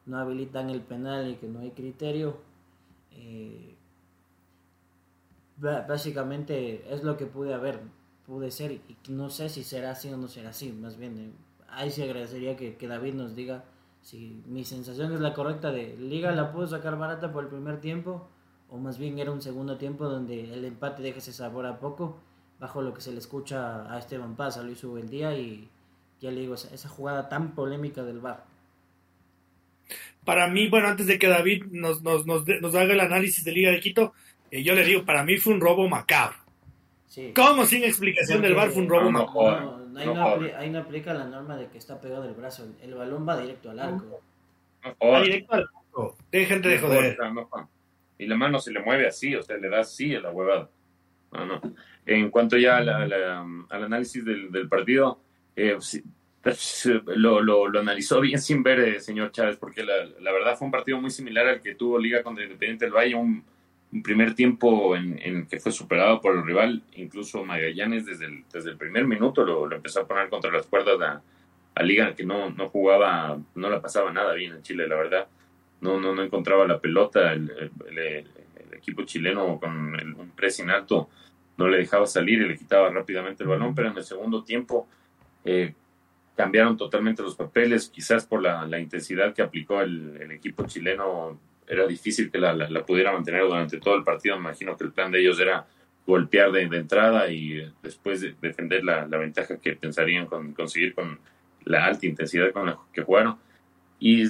no habilitan el penal y que no hay criterio. Eh, básicamente es lo que pude haber, pude ser y no sé si será así o no será así. Más bien, eh, ahí se agradecería que, David nos diga si mi sensación es la correcta de Liga la pudo sacar barata por el primer tiempo o más bien era un segundo tiempo donde el empate deja ese sabor a poco bajo lo que se le escucha a Esteban Paz, a Luis día y ya le digo, esa, jugada tan polémica del VAR. Para mí, bueno, antes de que David nos, nos, nos, nos haga el análisis de Liga de Quito, eh, yo le digo, para mí fue un robo macabro. Sí. ¿Cómo sin explicación del VAR fue un robo macabro? ahí, no aplica la norma de que está pegado el brazo. El, balón va directo al arco. Va directo al arco. Dejen de joder. Y la mano se le mueve así, o sea, le da así a la huevada. No, no. En cuanto ya al análisis del, partido, Eh, lo, lo, lo, analizó bien sin ver, eh, señor Chávez, porque la, la, verdad fue un partido muy similar al que tuvo Liga contra Independiente del Valle, un, un primer tiempo en, en, que fue superado por el rival, incluso Magallanes desde el, desde el primer minuto lo, lo empezó a poner contra las cuerdas a, a, Liga, que no, no jugaba, no la pasaba nada bien en Chile, la verdad. No, no, no encontraba la pelota, el, el, el equipo chileno con un pressing alto no le dejaba salir y le quitaba rápidamente el balón, pero en el segundo tiempo eh, cambiaron totalmente los papeles, quizás por la, intensidad que aplicó el, equipo chileno, era difícil que la, pudiera mantener durante todo el partido, me imagino que el plan de ellos era golpear de, entrada y después de defender la, ventaja que pensarían con, conseguir con la alta intensidad con la que jugaron. Y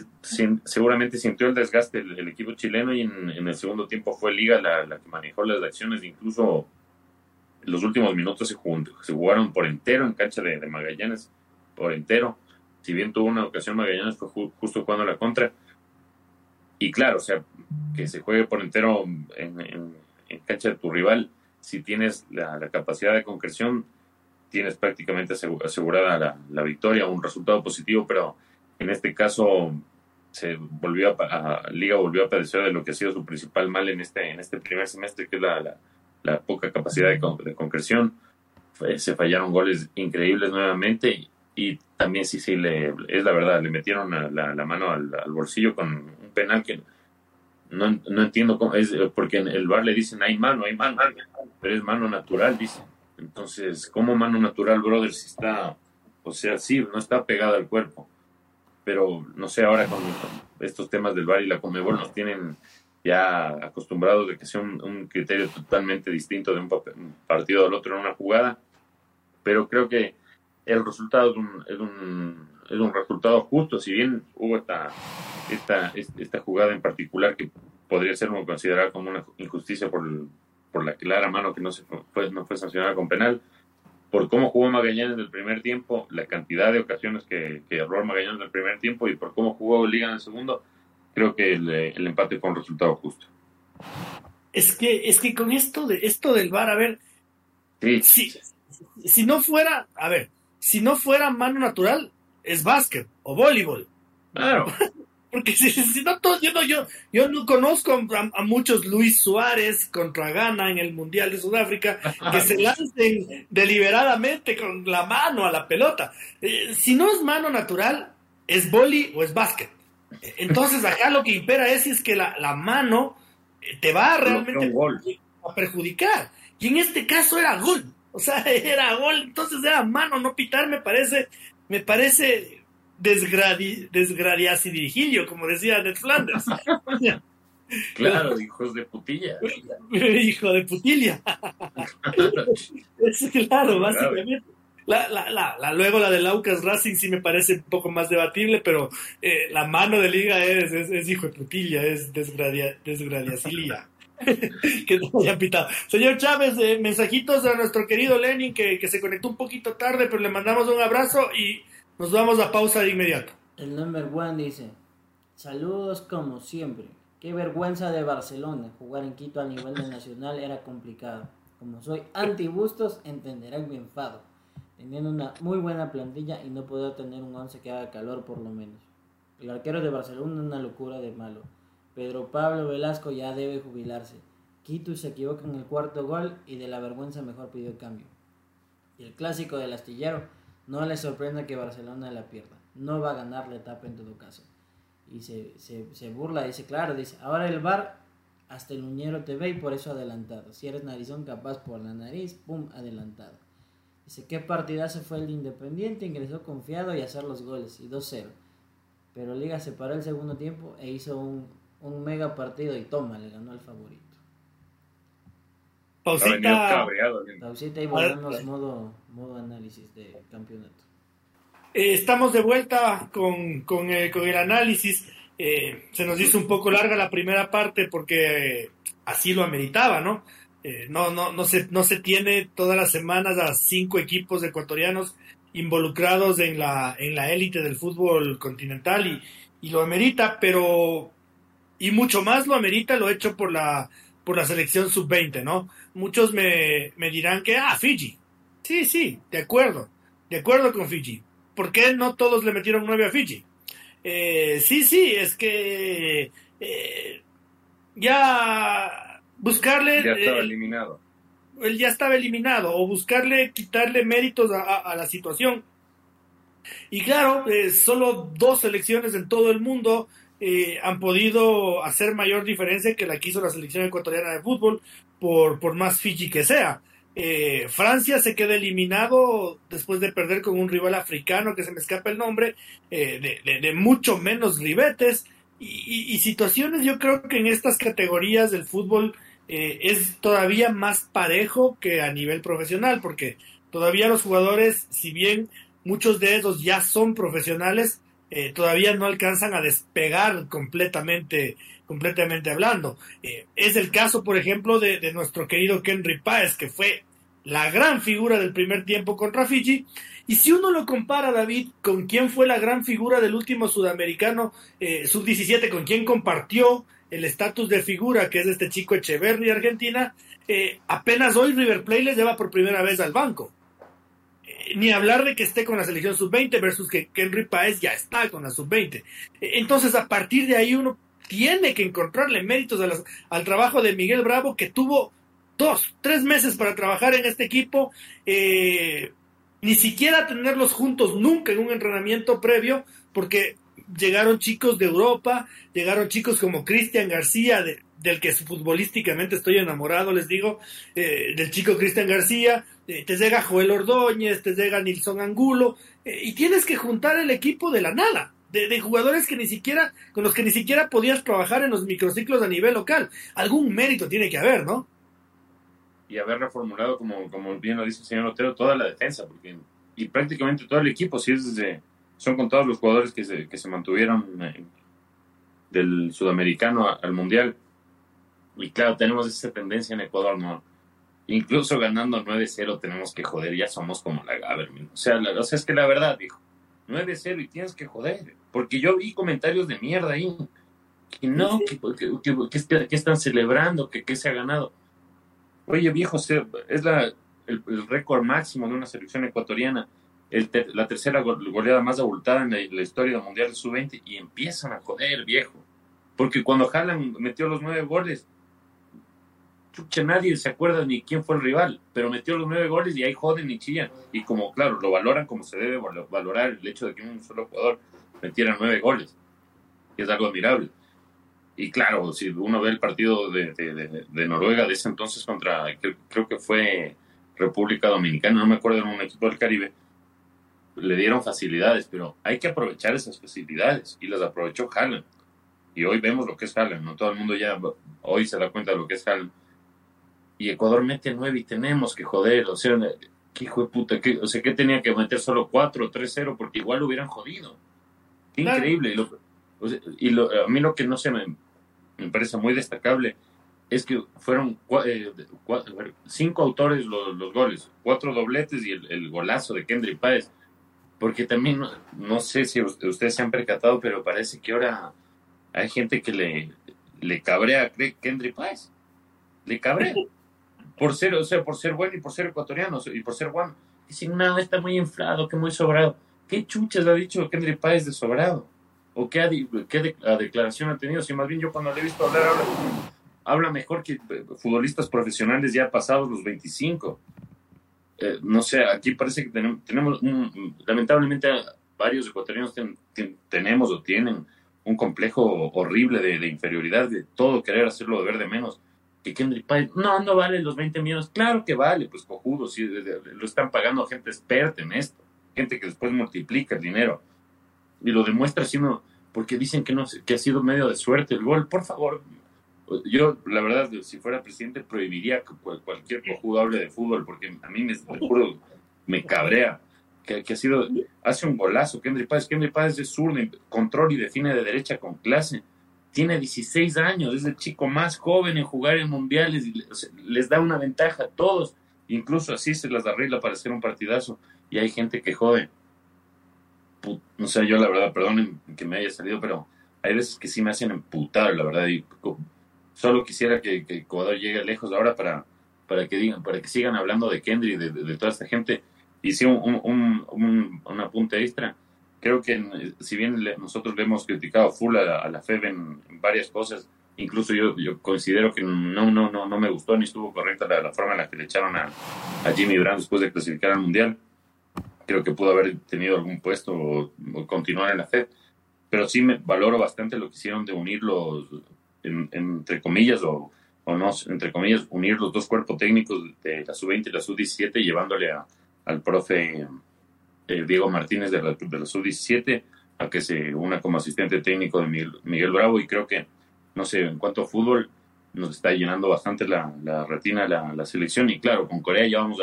seguramente sintió el desgaste el, equipo chileno y en, el segundo tiempo fue Liga la, que manejó las acciones, incluso los últimos minutos se, se, jugaron por entero en cancha de, Magallanes, por entero. Si bien tuvo una ocasión Magallanes, fue ju justo cuando la contra. Y claro, o sea, que se juegue por entero en, en, en cancha de tu rival, si tienes la, la, capacidad de concreción, tienes prácticamente asegurada la, la, victoria, un resultado positivo, pero en este caso se volvió a, a, Liga volvió a padecer de lo que ha sido su principal mal en este, en este primer semestre, que es la, la la poca capacidad de, de concreción. Se fallaron goles increíbles nuevamente y también sí, sí, le, es la verdad, le metieron la, la mano al, bolsillo con un penal que no, no entiendo cómo es, porque en el bar le dicen hay mano, hay mano, pero es mano natural, dice. Entonces, ¿cómo mano natural, brother, si está, o sea, sí, no está pegada al cuerpo? Pero no sé, ahora con, estos temas del bar y la Comebol nos tienen ya acostumbrados de que sea un, criterio totalmente distinto de un, un, partido al otro en una jugada, pero creo que el resultado es un, es un, es un resultado justo, si bien hubo esta, esta, esta jugada en particular que podría ser considerada como una injusticia por, por la clara mano que no, se fue, no fue sancionada con penal, por cómo jugó Magallanes del primer tiempo, la cantidad de ocasiones que, que erró Magallanes del primer tiempo y por cómo jugó Liga en el segundo, creo que el, el, empate fue un resultado justo. Es que, es que con esto de esto del VAR, a ver, sí. si, si no fuera, a ver, si no fuera mano natural, es básquet o voleibol. Claro. Porque si, si no, todo, yo, no, yo, yo no conozco a, a, muchos Luis Suárez contra Ghana en el Mundial de Sudáfrica que se lancen deliberadamente con la mano a la pelota. Eh, si no es mano natural, es boli o es básquet. Entonces acá lo que impera es, es que la, la mano te va realmente a perjudicar. Y en este caso era gol. O sea, era gol, entonces era mano, no pitar, me parece, me parece desgradi, desgradiacidillo, como decía Ned Flanders. Claro, hijos de putilla. Hijo de putilla. es claro, básicamente. La, la, la, la, luego la de Laucas Racing sí me parece un poco más debatible, pero eh, la mano de liga es, es, es, hijo de putilla, es desgradia, desgradiacilia. que no haya pitado. Señor Chávez, eh, mensajitos a nuestro querido Lenin que, que, se conectó un poquito tarde, pero le mandamos un abrazo y nos vamos a pausa de inmediato. El number one dice, saludos como siempre. Qué vergüenza de Barcelona. Jugar en Quito a nivel nacional era complicado. Como soy anti-bustos, entenderán mi enfado teniendo una muy buena plantilla y no poder tener un 11 que haga calor por lo menos. El arquero de Barcelona una locura de malo. Pedro Pablo Velasco ya debe jubilarse. Quito se equivoca en el cuarto gol y de la vergüenza mejor pidió cambio. Y el clásico del astillero, no le sorprende que Barcelona la pierda. No va a ganar la etapa en todo caso. Y se, se, se burla, dice, claro, dice, ahora el bar hasta el uñero te ve y por eso adelantado. Si eres narizón capaz por la nariz, pum, adelantado. Dice, qué partidazo fue el de Independiente, ingresó confiado y hacer los goles, y 2-0. Pero Liga se paró el segundo tiempo e hizo un, un mega partido y toma, le ganó al favorito. Pausita, Pausita y volvemos modo, modo análisis de campeonato. Eh, estamos de vuelta con, con, el, con el análisis. Eh, se nos hizo un poco larga la primera parte porque eh, así lo ameritaba, ¿no? Eh, no, no, no, se, no se tiene todas las semanas a cinco equipos ecuatorianos involucrados en la, en la élite del fútbol continental y, y, lo amerita, pero y mucho más lo amerita lo hecho por la, por la selección sub-20, ¿no? Muchos me, me dirán que, ah, Fiji. Sí, sí, de acuerdo. de acuerdo con Fiji. ¿Por qué no todos le metieron nueve a Fiji? Eh, sí, sí, es que eh, ya buscarle... Ya estaba eliminado. Él ya estaba eliminado, o buscarle quitarle méritos a, la situación. Y claro, eh, solo dos selecciones en todo el mundo han podido hacer mayor diferencia que la que hizo la selección ecuatoriana de fútbol, por, por más Fiji que sea. Eh, Francia se queda eliminado después de perder con un rival africano que se me escapa el nombre, eh, de, mucho menos ribetes y, situaciones. Yo creo que en estas categorías del fútbol eh, es todavía más parejo que a nivel profesional, porque todavía los jugadores, si bien muchos de ellos ya son profesionales, todavía no alcanzan a despegar completamente completamente hablando. Eh, es el caso, por ejemplo, de, nuestro querido Kenry Páez, que fue la gran figura del primer tiempo contra Fiji. Y si uno lo compara, David, con quién fue la gran figura del último sudamericano eh, sub-17, con quién compartió el estatus de figura, que es este chico Echeverri, Argentina, eh, apenas hoy River Plate les lleva por primera vez al banco. Ni hablar de que esté con la selección sub-20 versus que Kenry Páez ya está con la sub-20. entonces, a partir de ahí uno tiene que encontrarle méritos al trabajo de Miguel Bravo, que tuvo dos, tres meses para trabajar en este equipo, eh, ni siquiera tenerlos juntos nunca en un entrenamiento previo, porque llegaron chicos de Europa, llegaron chicos como Cristian García, del que futbolísticamente estoy enamorado, les digo, eh, del chico Cristian García, eh, te llega Joel Ordóñez, te llega Nilson Angulo, y tienes que juntar el equipo de la nada de, jugadores que ni siquiera, con los que ni siquiera podías trabajar en los microciclos a nivel local. Algún mérito tiene que haber, ¿no? Y haber reformulado, como, como bien lo dice el señor Otero, toda la defensa, porque y prácticamente todo el equipo, si es desde, son con todos los jugadores que se, que se mantuvieron eh, del sudamericano al mundial. Y claro, tenemos esa tendencia en Ecuador, ¿no? Incluso ganando 9-0 tenemos que joder, ya somos como la Gaberman. O sea, o sea, es que la verdad, dijo, 9-0 y tienes que joder. Porque yo vi comentarios de mierda ahí. Que no, que, que, están celebrando, que, que se ha ganado. Oye, viejo, es la, el, récord máximo de una selección ecuatoriana. El la tercera goleada más abultada en la, historia del Mundial de Sub-20 y empiezan a joder, viejo. Porque cuando Haaland metió los nueve goles, chucha, nadie se acuerda ni quién fue el rival, pero metió los nueve goles y ahí joden y chillan. Y como, claro, lo valoran como se debe valorar el hecho de que un solo jugador metiera nueve goles, que es algo admirable. Y claro, si uno ve el partido de, de, Noruega de ese entonces contra, creo que fue República Dominicana, no me acuerdo, en un equipo del Caribe, le dieron facilidades, pero hay que aprovechar esas facilidades y las aprovechó Haaland. Y hoy vemos lo que es Haaland, no todo el mundo ya hoy se da cuenta de lo que es Haaland y Ecuador mete nueve y tenemos que joder, o sea, qué hijo de puta, ¿qué, o sea, que tenía que meter solo cuatro o tres cero porque igual lo hubieran jodido. increíble. Y, lo, a mí lo que no se me, me parece muy destacable es que fueron eh, cinco autores los, los, goles, cuatro dobletes y el, golazo de Kendry Páez. Porque también, no, sé si ustedes se han percatado, pero parece que ahora hay gente que le, le cabrea a Kendry Páez. Le cabrea por ser, o sea, por ser bueno y por ser ecuatoriano y por ser guano. Dicen, no, está muy inflado, que muy sobrado. ¿Qué chuchas ha dicho Kendry Páez de sobrado? ¿O qué, qué declaración ha tenido? Si más bien yo cuando le he visto hablar, habla, mejor que eh, futbolistas profesionales ya pasados los 25. Eh, no sé, aquí parece que tenemos, tenemos lamentablemente varios ecuatorianos tenemos o tienen un complejo horrible de, de, inferioridad, de todo querer hacerlo de ver de menos que Kendrick Páez, no, no vale los 20 millones. Claro que vale, pues cojudo, sí, lo están pagando gente experta en esto, gente que después multiplica el dinero y lo demuestra sino porque dicen que no que ha sido medio de suerte el gol. Por favor, yo la verdad, si fuera presidente prohibiría que cualquier cojudo hable de fútbol porque a mí me, me cabrea. Que, que, ha sido, hace un golazo, Kendrick Páez, Kendrick Páez es zurdo, control y define de derecha con clase tiene 16 años, es el chico más joven en jugar en mundiales y les da una ventaja a todos, incluso así se las arregla para hacer un partidazo y hay gente que jode. No sé, yo la verdad, perdonen que me haya salido, pero hay veces que sí me hacen emputar, la verdad, y solo quisiera que, Ecuador llegue lejos ahora para, para que digan, para que sigan hablando de Kendry, de, de, toda esta gente, Y sí, un, un, un, apunte extra. Creo que si bien nosotros le hemos criticado full a la, FEB en, varias cosas, incluso yo, yo considero que no, no, no, no me gustó ni estuvo correcta la, forma en la que le echaron a, a Jimmy Brand después de clasificar al Mundial. Creo que pudo haber tenido algún puesto o, continuar en la FED. Pero sí me valoro bastante lo que hicieron de unir los, entre comillas, o, o no, entre comillas, unir los dos cuerpos técnicos de la sub-20 y la sub-17, llevándole a, al profe eh, Diego Martínez de la, de la sub-17 a que se una como asistente técnico de Miguel, Bravo y creo que, no sé, en cuanto a fútbol, nos está llenando bastante la, la retina la, selección. Y claro, con Corea ya vamos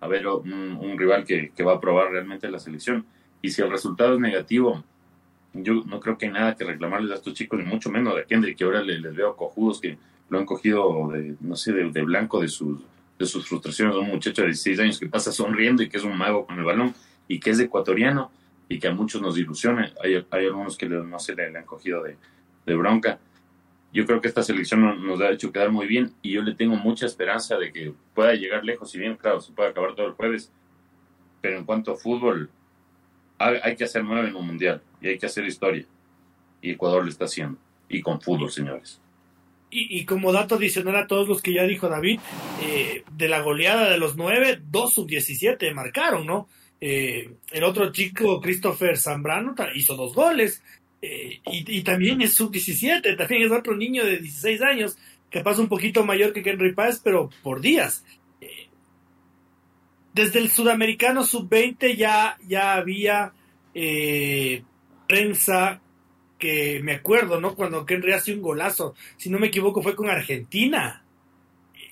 a, ver un, rival que, va a probar realmente la selección. Y si el resultado es negativo, yo no creo que hay nada que reclamarles a estos chicos, ni mucho menos a Kendrick, que ahora les veo cojudos que lo han cogido de, no sé, de, de blanco de sus de sus frustraciones. Un muchacho de 16 años que pasa sonriendo y que es un mago con el balón y que es ecuatoriano y que a muchos nos ilusiona. Hay, hay algunos que no se le, han cogido de, de, bronca. Yo creo que esta selección nos ha hecho quedar muy bien y yo le tengo mucha esperanza de que pueda llegar lejos, si bien, claro, se puede acabar todo el jueves, pero en cuanto a fútbol, hay, hay que hacer nueve en un mundial y hay que hacer historia. Y Ecuador lo está haciendo. Y con fútbol, señores. Y, como dato adicional a todos los que ya dijo David, eh, de la goleada de los nueve, dos sub-17 marcaron, ¿no? Eh, el otro chico, Christopher Zambrano, hizo dos goles. Eh, y, también es sub-17, también es otro niño de 16 años, que pasa un poquito mayor que Henry Páez, pero por días. desde el sudamericano sub-20 ya, ya había prensa que me acuerdo, ¿no? Cuando Henry hace un golazo, si no me equivoco, fue con Argentina.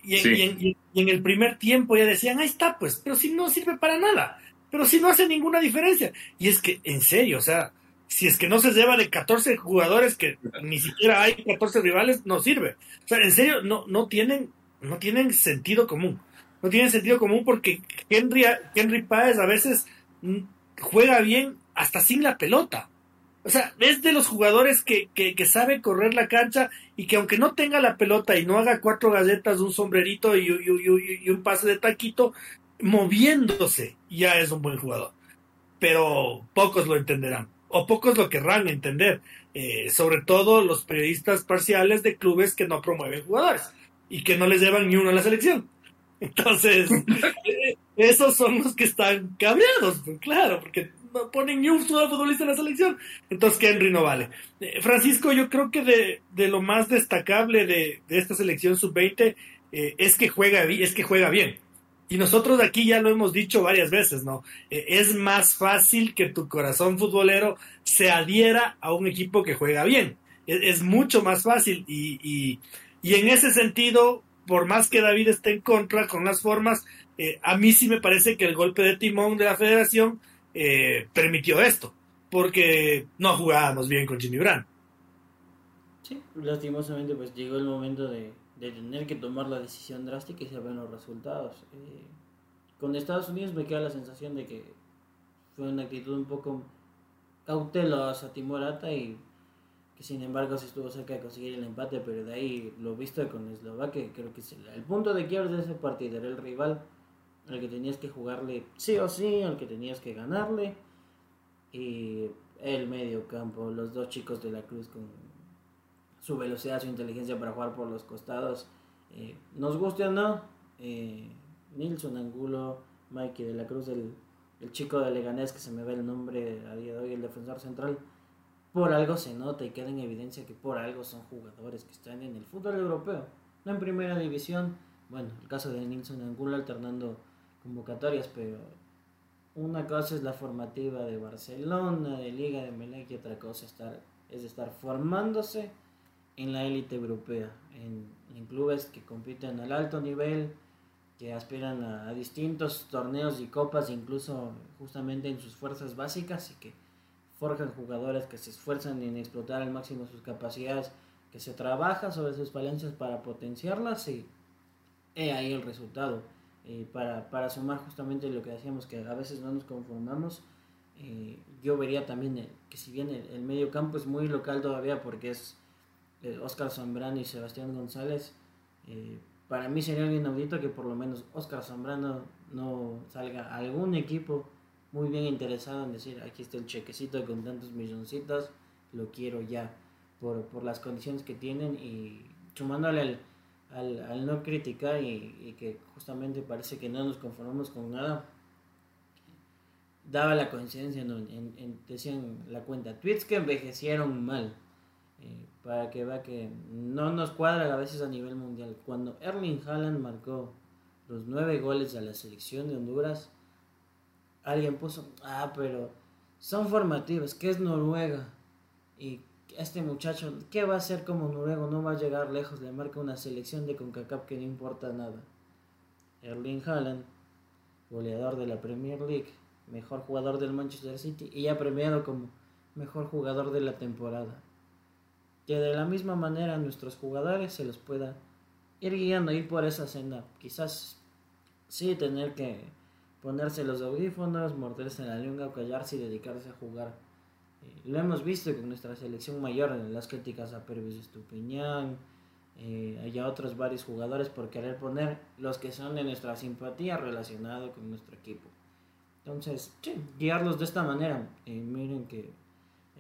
Y, en, el primer tiempo ya decían, ahí está, pues, pero si no sirve para nada, pero si no hace ninguna diferencia. Y es que, en serio, o sea, si es que no se lleva de 14 jugadores que ni siquiera hay 14 rivales, no sirve. O sea, en serio, no, no, tienen, no tienen sentido común. No tienen sentido común porque Henry, Henry Páez a veces juega bien hasta sin la pelota. O sea, es de los jugadores que, que, sabe correr la cancha y que aunque no tenga la pelota y no haga cuatro galletas, un sombrerito y, y, un pase de taquito, moviéndose ya es un buen jugador. Pero pocos lo entenderán o pocos lo querrán entender. Eh, sobre todo los periodistas parciales de clubes que no promueven jugadores y que no les llevan ni uno a la selección. Entonces, eh, esos son los que están cabreados, pues, claro, porque ponen ni un solo futbolista en la selección. Entonces que Henry no vale. Eh, Francisco, yo creo que de, de lo más destacable de, de esta selección sub-20 eh, es, que juega, es que juega bien. Y nosotros aquí ya lo hemos dicho varias veces, ¿no? Eh, es más fácil que tu corazón futbolero se adhiera a un equipo que juega bien. Es, mucho más fácil. Y, y, y, en ese sentido, por más que David esté en contra con las formas, a mí sí me parece que el golpe de timón de la federación eh, permitió esto, porque no jugábamos bien con Jimmy Brand. Sí, lastimosamente pues llegó el momento de, tener que tomar la decisión drástica y se ven los resultados. Eh, con Estados Unidos me queda la sensación de que fue una actitud un poco cautelosa, timorata y que sin embargo se estuvo cerca de conseguir el empate, pero de ahí lo visto con Eslovaquia, creo que es el, punto de quiebra de ese partido era el rival al que tenías que jugarle sí o sí, al que tenías que ganarle. Y el medio campo, los dos chicos de la Cruz con su velocidad, su inteligencia para jugar por los costados. Eh, nos guste o no, eh, Nilson Angulo, Mikey de la Cruz, el, el chico de Leganés que se me ve el nombre a día de hoy, el defensor central, por algo se nota y queda en evidencia que por algo son jugadores que están en el fútbol europeo, no en primera división. Bueno, el caso de Nilson Angulo alternando convocatorias, pero una cosa es la formativa de Barcelona, de Liga de Melec y otra cosa estar, es estar formándose en la élite europea, en, clubes que compiten al alto nivel, que aspiran a, distintos torneos y copas, incluso justamente en sus fuerzas básicas y que forjan jugadores que se esfuerzan en explotar al máximo sus capacidades, que se trabaja sobre sus falencias para potenciarlas y he ahí el resultado eh, para, para, sumar justamente lo que decíamos, que a veces no nos conformamos. Eh, yo vería también que si bien el, medio campo es muy local todavía porque es Oscar Zambrano y Sebastián González, para mí sería algo inaudito que por lo menos Oscar Zambrano no salga a algún equipo muy bien interesado en decir, aquí está el chequecito con tantos milloncitos, lo quiero ya, por, por las condiciones que tienen y sumándole al, al, no criticar y, que justamente parece que no nos conformamos con nada, daba la coincidencia, en, decían la cuenta, tweets que envejecieron mal. Eh, para que vea que no nos cuadra a veces a nivel mundial. Cuando Erling Haaland marcó los nueve goles a la selección de Honduras, alguien puso, ah, pero son formativos, que es Noruega. Y este muchacho, ¿qué va a hacer como noruego? No va a llegar lejos, le marca una selección de CONCACAF que no importa nada. Erling Haaland, goleador de la Premier League, mejor jugador del Manchester City y ya premiado como mejor jugador de la temporada que de la misma manera nuestros jugadores se los pueda ir guiando, ir por esa senda. Quizás sí tener que ponerse los audífonos, morderse la lengua, callarse y dedicarse a jugar. Eh, lo hemos visto con nuestra selección mayor en las críticas a Pervis Estupiñán, eh, otros varios jugadores por querer poner los que son de nuestra simpatía relacionado con nuestro equipo. Entonces, guiarlos de esta manera. Eh, miren que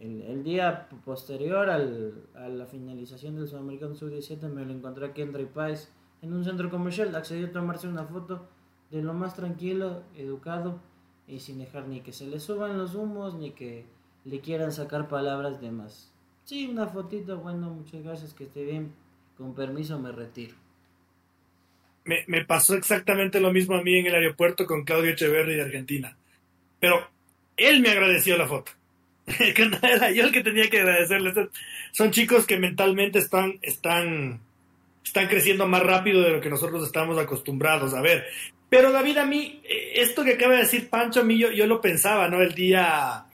el, día posterior al, a la finalización del Sudamericano Sub-17 me lo encontré aquí en Paz en un centro comercial. Accedió a tomarse una foto de lo más tranquilo, educado y sin dejar ni que se le suban los humos ni que le quieran sacar palabras de más. Sí, una fotito, bueno, muchas gracias, que esté bien. Con permiso me retiro. Me, me pasó exactamente lo mismo a mí en el aeropuerto con Claudio Echeverri de Argentina. Pero él me agradeció la foto. era yo el que tenía que agradecerles. Son chicos que mentalmente están, están, están creciendo más rápido de lo que nosotros estamos acostumbrados a ver. Pero David, a mí, eh, esto que acaba de decir Pancho, a mí yo, yo lo pensaba, ¿no? El día,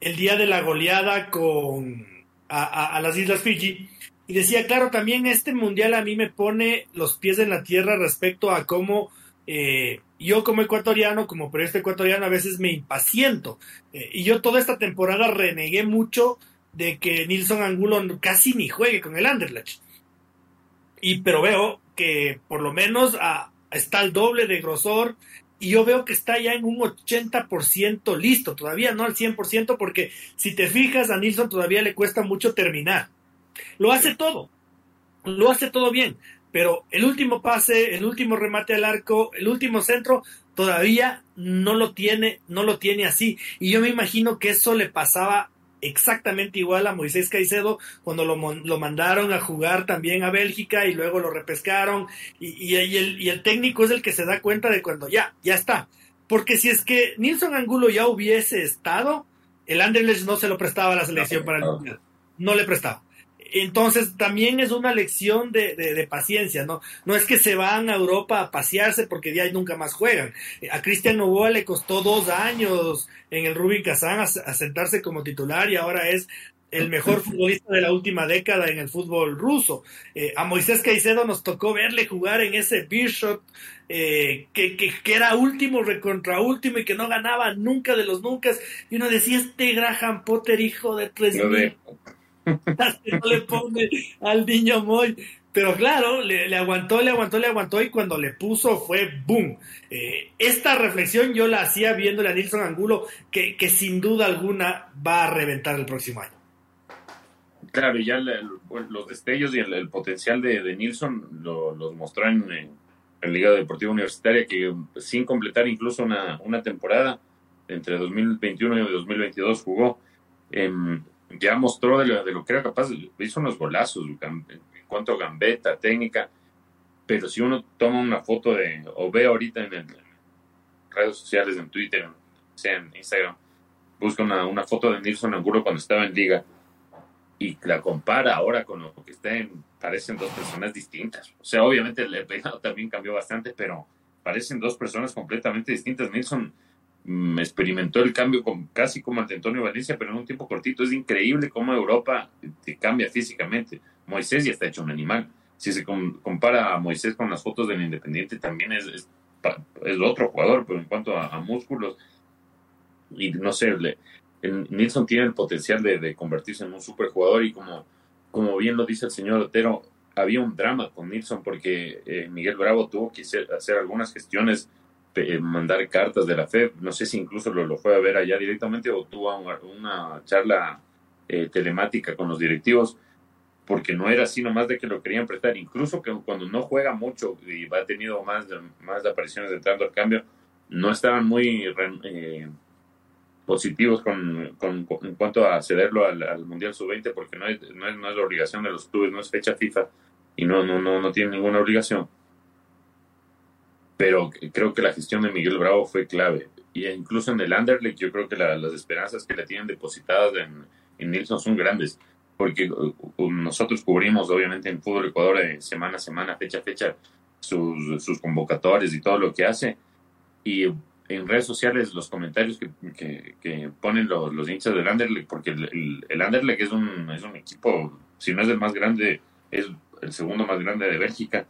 el día de la goleada con, a, a las Islas Fiji. Y decía, claro, también este mundial a mí me pone los pies en la tierra respecto a cómo eh, yo como ecuatoriano, como periodista ecuatoriano, a veces me impaciento. Eh, y yo toda esta temporada renegué mucho de que Nilson Angulo casi ni juegue con el Anderlecht. Y pero veo que por lo menos ah, está al doble de grosor y yo veo que está ya en un 80% listo, todavía no al 100% porque si te fijas a Nilson todavía le cuesta mucho terminar. Lo hace todo, lo hace todo bien, pero el último pase, el último remate al arco, el último centro, todavía no lo tiene, no lo tiene así. Y yo me imagino que eso le pasaba exactamente igual a Moisés Caicedo cuando lo, lo mandaron a jugar también a Bélgica y luego lo repescaron y, y, el, y, el, técnico es el que se da cuenta de cuando ya, ya está. Porque si es que Nilson Angulo ya hubiese estado, el Anderlecht no se lo prestaba a la selección para el Mundial. No le prestaba. Entonces también es una lección de, de, paciencia, ¿no? No es que se van a Europa a pasearse porque ya nunca más juegan. A Cristian Novoa le costó dos años en el Rubin Kazán a, sentarse como titular y ahora es el mejor futbolista de la última década en el fútbol ruso. Eh, a Moisés Caicedo nos tocó verle jugar en ese Bishop eh, que, que, que, era último recontra último y que no ganaba nunca de los nunca. Y uno decía, este Graham Potter, hijo de tres mil no le pone al niño Moy. Pero claro, le, aguantó, le aguantó, le aguantó y cuando le puso fue boom. Eh, esta reflexión yo la hacía viéndole a Nilson Angulo que, que sin duda alguna va a reventar el próximo año. Claro, y ya los destellos y el, potencial de, de Nilsson lo, los mostró en, en, Liga Deportiva Universitaria, que sin completar incluso una, una temporada entre 2021 y 2022 jugó. en ya mostró de lo, que era capaz, hizo unos golazos en cuanto a gambeta, técnica, pero si uno toma una foto de, o ve ahorita en, redes sociales, en Twitter, sea en Instagram, busca una, una foto de Nilson Angulo cuando estaba en liga y la compara ahora con lo que está en, parecen dos personas distintas. O sea, obviamente el peinado también cambió bastante, pero parecen dos personas completamente distintas. Nilson Mm, experimentó el cambio casi como ante Antonio Valencia, pero en un tiempo cortito. Es increíble cómo Europa te cambia físicamente. Moisés ya está hecho un animal. Si se compara a Moisés con las fotos del Independiente, también es, es, otro jugador, pero en cuanto a, músculos, y no sé, le, Nilsson tiene el potencial de, convertirse en un superjugador y como, bien lo dice el señor Otero, había un drama con Nilsson porque eh, Miguel Bravo tuvo que hacer, algunas gestiones, eh, mandar cartas de la FED, no sé si incluso lo, lo fue a ver allá directamente o tuvo una, una charla eh, telemática con los directivos, porque no era así nomás de que lo querían prestar, incluso que cuando no juega mucho y ha tenido más, más apariciones entrando al cambio, no estaban muy eh, positivos con, con, en cuanto a cederlo al, al Mundial Sub-20, porque no es, no, es, no es la obligación de los clubes, no es fecha FIFA y no, no, no, no tiene ninguna obligación. Pero creo que la gestión de Miguel Bravo fue clave. Y incluso en el Anderlecht, yo creo que la, las esperanzas que le tienen depositadas en, en Nilsson son grandes, porque nosotros cubrimos, obviamente, en Fútbol Ecuador, de semana a semana, fecha a fecha, sus, sus convocatorias y todo lo que hace. Y en redes sociales los comentarios que, que, que ponen los, los, hinchas del Anderlecht, porque el, el, el, Anderlecht es un, es un equipo, si no es el más grande, es el segundo más grande de Bélgica.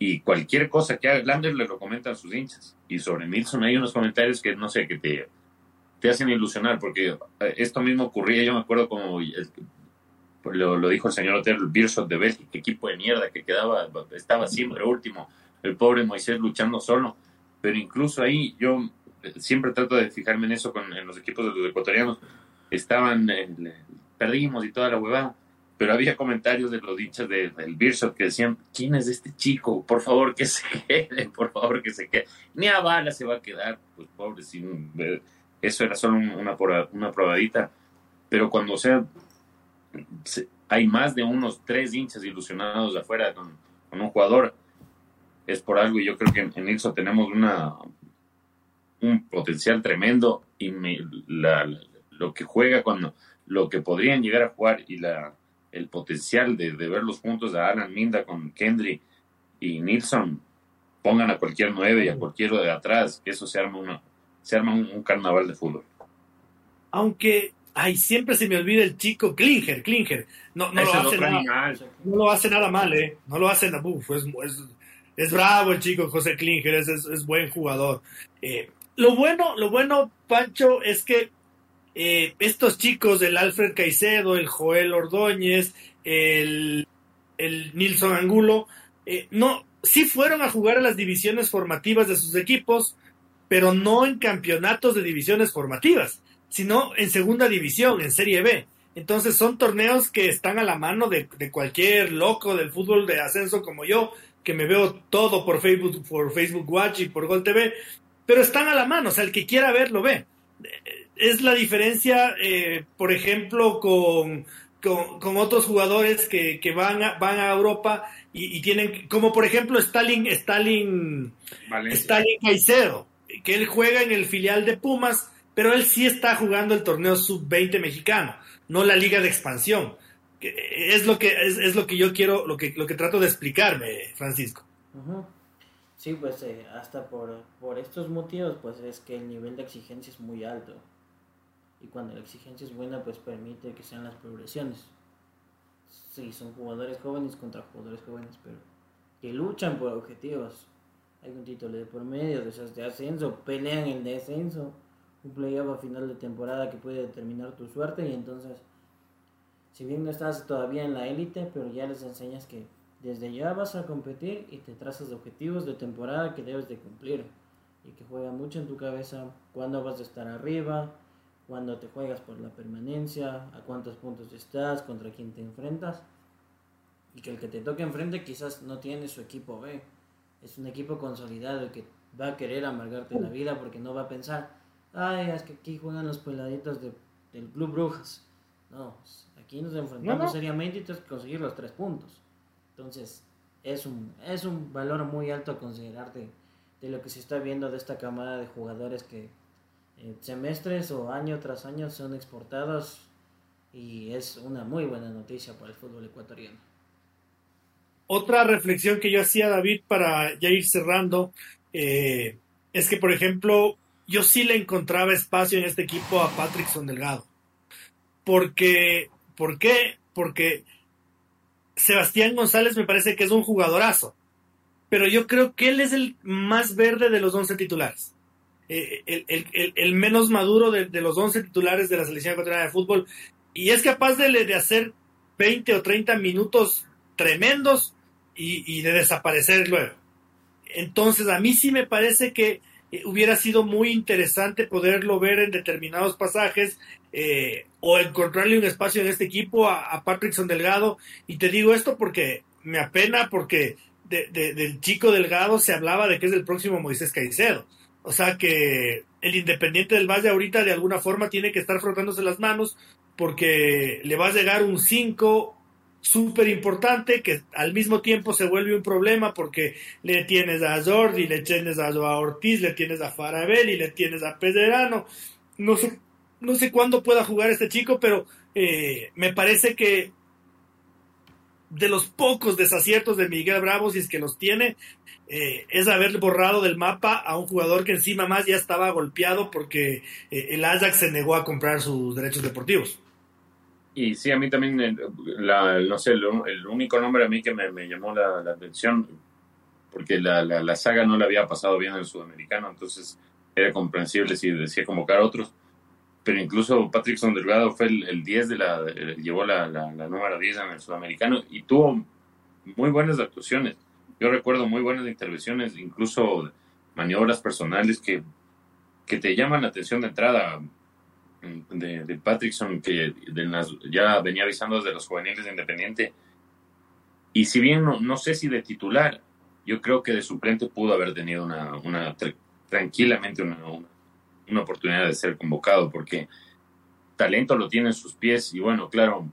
Y cualquier cosa que haga el Anderlecht lo comentan sus hinchas. Y sobre Nilsson hay unos comentarios que no sé, que te, te hacen ilusionar, porque esto mismo ocurría, yo me acuerdo como lo, dijo el señor Otero, el Beershot de Bélgica, equipo de mierda que quedaba, estaba siempre último, el pobre Moisés luchando solo pero incluso ahí yo siempre trato de fijarme en eso con en los equipos de los ecuatorianos. Estaban, en, perdimos y toda la huevada, pero había comentarios de los dichos de, del Beershot que decían, ¿quién es este chico? Por favor que se quede, por favor que se quede. Ni a bala se va a quedar, pues pobre, sin, eso era solo una, una probadita. Pero cuando sea, hay más de unos tres hinchas ilusionados afuera con, un jugador, es por algo y yo creo que en, en tenemos una un potencial tremendo y lo que juega cuando lo que podrían llegar a jugar y la el potencial de, de ver los puntos de Alan Minda con Kendry y Nilsson pongan a cualquier nueve y a cualquiera de atrás que eso se arma una se arma un, un carnaval de fútbol. Aunque ay siempre se me olvida el chico Klinger Klinger. No no lo hace nada. no lo hace nada mal eh. No lo hace nada. Uf, es, es es bravo el chico José Klinger, es, es, es buen jugador. Eh, lo bueno, lo bueno, Pancho, es que eh, estos chicos, el Alfred Caicedo, el Joel Ordóñez, el, el Nilson Angulo, eh, no, sí fueron a jugar a las divisiones formativas de sus equipos, pero no en campeonatos de divisiones formativas, sino en segunda división, en Serie B. Entonces son torneos que están a la mano de, de cualquier loco del fútbol de ascenso como yo, que me veo todo por Facebook, por Facebook Watch y por Gol TV, pero están a la mano, o sea, el que quiera ver lo ve. Es la diferencia, eh, por ejemplo, con, con, con, otros jugadores que, que van, a, van a Europa y, y, tienen, como por ejemplo Stalin, Stalin, Valencia. Stalin Caicedo, que él juega en el filial de Pumas, pero él sí está jugando el torneo sub-20 mexicano, no la liga de expansión es lo que es, es, lo que yo quiero lo que lo que trato de explicarme Francisco uh -huh. sí pues eh, hasta por por estos motivos pues es que el nivel de exigencia es muy alto y cuando la exigencia es buena pues permite que sean las progresiones. Sí son jugadores jóvenes contra jugadores jóvenes pero que luchan por objetivos. Hay un título de por medio de esas de ascenso pelean el descenso un playoff a final de temporada que puede determinar tu suerte y entonces si bien no estás todavía en la élite, pero ya les enseñas que desde ya vas a competir y te trazas objetivos de temporada que debes de cumplir y que juega mucho en tu cabeza cuándo vas a estar arriba, cuándo te juegas por la permanencia, a cuántos puntos estás, contra quién te enfrentas y que el que te toque enfrente quizás no tiene su equipo B, es un equipo consolidado que va a querer amargarte la vida porque no va a pensar, ay, es que aquí juegan los peladitos de, del Club Brujas. No, Aquí nos enfrentamos no, no. seriamente y tienes que conseguir los tres puntos. Entonces, es un, es un valor muy alto a considerar de, de lo que se está viendo de esta camada de jugadores que eh, semestres o año tras año son exportados y es una muy buena noticia para el fútbol ecuatoriano. Otra reflexión que yo hacía, David, para ya ir cerrando, eh, es que, por ejemplo, yo sí le encontraba espacio en este equipo a Patrickson Delgado. Porque ¿Por qué? Porque Sebastián González me parece que es un jugadorazo, pero yo creo que él es el más verde de los 11 titulares. Eh, el, menos maduro de, de, los 11 titulares de la selección ecuatoriana de fútbol y es capaz de, de hacer 20 o 30 minutos tremendos y, de desaparecer luego. Entonces, a mí sí me parece que eh, hubiera sido muy interesante poderlo ver en determinados pasajes eh, o encontrarle un espacio en este equipo a, a Patrickson Delgado. Y te digo esto porque me apena, porque del chico Delgado se hablaba de que es el próximo Moisés Caicedo. O sea que el Independiente del Valle ahorita de alguna forma tiene que estar frotándose las manos porque le va a llegar un 5 súper importante que al mismo tiempo se vuelve un problema porque le tienes a Jordi, le tienes a Ortiz, le tienes a Farabelli, le tienes a Pederano. No sé, no sé cuándo pueda jugar este chico, pero eh, me parece que de los pocos desaciertos de Miguel Bravo, si es que los tiene, eh, es haber borrado del mapa a un jugador que encima más ya estaba golpeado porque eh, el Ajax se negó a comprar sus derechos deportivos. Y sí, a mí también, eh, no sé, el, único nombre a mí que me, llamó la, atención, porque la, la, saga no le había pasado bien en el sudamericano, entonces era comprensible si decía convocar a otros. Pero incluso Patrick Delgado fue el, 10 de la, llevó la, la, número 10 en el sudamericano y tuvo muy buenas actuaciones. Yo recuerdo muy buenas intervenciones, incluso maniobras personales que, que te llaman la atención de entrada de, de Patrickson, que ya venía avisando desde los juveniles de Independiente. Y si bien no, sé si de titular, yo creo que de suplente pudo haber tenido una, una tranquilamente una, una, oportunidad de ser convocado, porque talento lo tiene en sus pies. Y bueno, claro,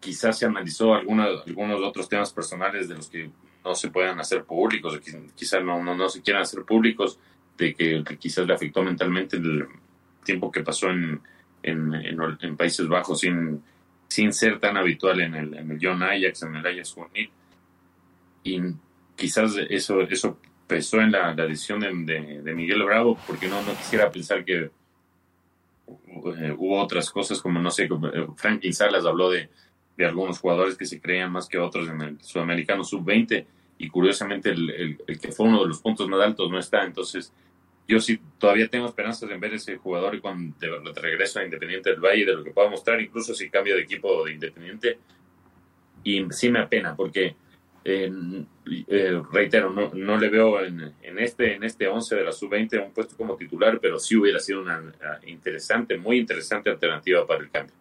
quizás se analizó algunos otros temas personales de los que no se puedan hacer públicos, quizás no, no, no se quieran hacer públicos, de que, quizás le afectó mentalmente el tiempo que pasó en, en, Países Bajos sin, sin ser tan habitual en el, en el John Ajax, en el Ajax Juvenil. Y quizás eso, eso pesó en la, decisión de, de, Miguel Bravo, porque no, no quisiera pensar que eh, hubo otras cosas, como no sé, eh, Franklin Salas habló de, de algunos jugadores que se creían más que otros en el sudamericano sub-20 y curiosamente el, el, que fue uno de los puntos más altos no está. Entonces, yo sí todavía tengo esperanzas en ver ese jugador cuando de, regreso a Independiente del Valle, de lo que pueda mostrar, incluso si cambia de equipo de Independiente. Y sí me apena, porque, eh, eh, reitero, no, no, le veo en, en, este en este 11 de la sub-20 un puesto como titular, pero sí hubiera sido una interesante, muy interesante alternativa para el cambio.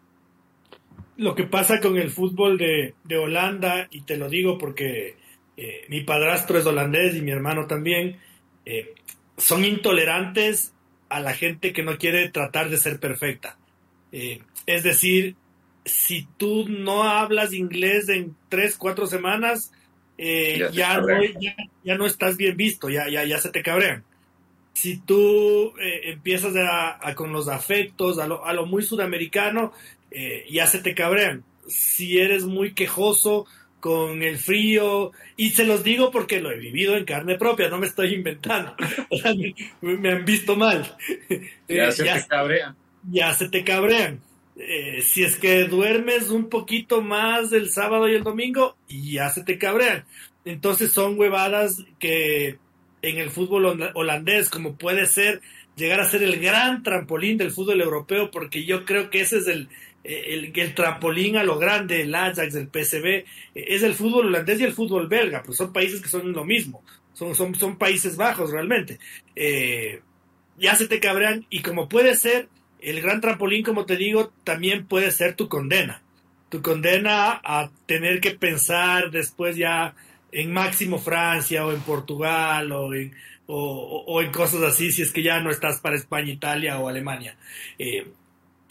Lo que pasa con el fútbol de, de Holanda, y te lo digo porque eh, mi padrastro es holandés y mi hermano también, eh, son intolerantes a la gente que no quiere tratar de ser perfecta. Eh, es decir, si tú no hablas inglés en tres, cuatro semanas, ya, no, ya, no, estás bien visto, ya, ya, ya se te cabrean. Si tú empiezas a, con los afectos, a lo, a lo muy sudamericano, ya se te cabrean. Si eres muy quejoso, con el frío, y se los digo porque lo he vivido en carne propia, no me estoy inventando, me, han visto mal. Ya se te cabrean. Ya se te cabrean. Eh, si es que duermes un poquito más el sábado y el domingo, ya se te cabrean. Entonces son huevadas que en el fútbol holandés, como puede ser, llegar a ser el gran trampolín del fútbol europeo, porque yo creo que ese es el, el, el, trampolín a lo grande, el Ajax, el PSV, es el fútbol holandés y el fútbol belga, pues son países que son lo mismo, son, son, Países Bajos realmente. Eh, ya se te cabrean y como puede ser, el gran trampolín, como te digo, también puede ser tu condena. Tu condena a tener que pensar después ya en Máximo Francia o en Portugal o en, cosas así, si es que ya no estás para España, Italia o Alemania. Eh,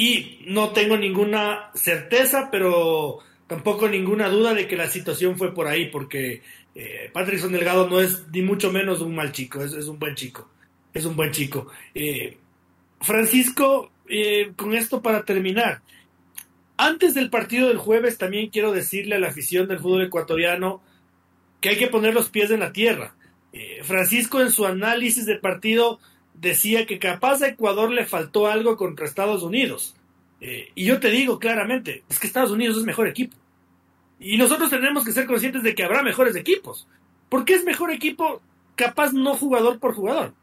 y no tengo ninguna certeza, pero tampoco ninguna duda de que la situación fue por ahí, porque eh, Patrickson Delgado no es ni mucho menos un mal chico, es, un buen chico, es un buen chico. Eh, Francisco, eh, con esto para terminar, antes del partido del jueves también quiero decirle a la afición del fútbol ecuatoriano que hay que poner los pies en la tierra. Eh, Francisco en su análisis del partido decía que capaz a Ecuador le faltó algo contra Estados Unidos. Eh, y yo te digo claramente, es que Estados Unidos es mejor equipo. Y nosotros tenemos que ser conscientes de que habrá mejores equipos. Porque es mejor equipo, capaz no jugador por jugador.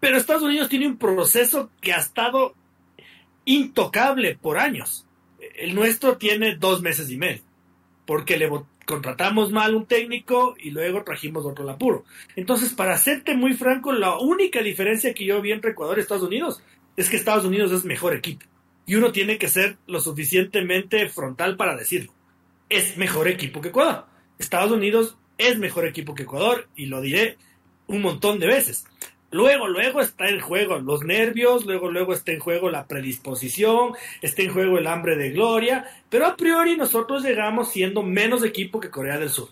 Pero Estados Unidos tiene un proceso que ha estado intocable por años. El nuestro tiene dos meses y medio. Porque le contratamos mal un técnico y luego trajimos otro Lapuro. Entonces, para serte muy franco, la única diferencia que yo vi entre Ecuador y Estados Unidos es que Estados Unidos es mejor equipo. Y uno tiene que ser lo suficientemente frontal para decirlo. Es mejor equipo que Ecuador. Estados Unidos es mejor equipo que Ecuador y lo diré un montón de veces. Luego, luego está en juego los nervios, luego, luego está en juego la predisposición, está en juego el hambre de gloria, pero a priori nosotros llegamos siendo menos equipo que Corea del Sur,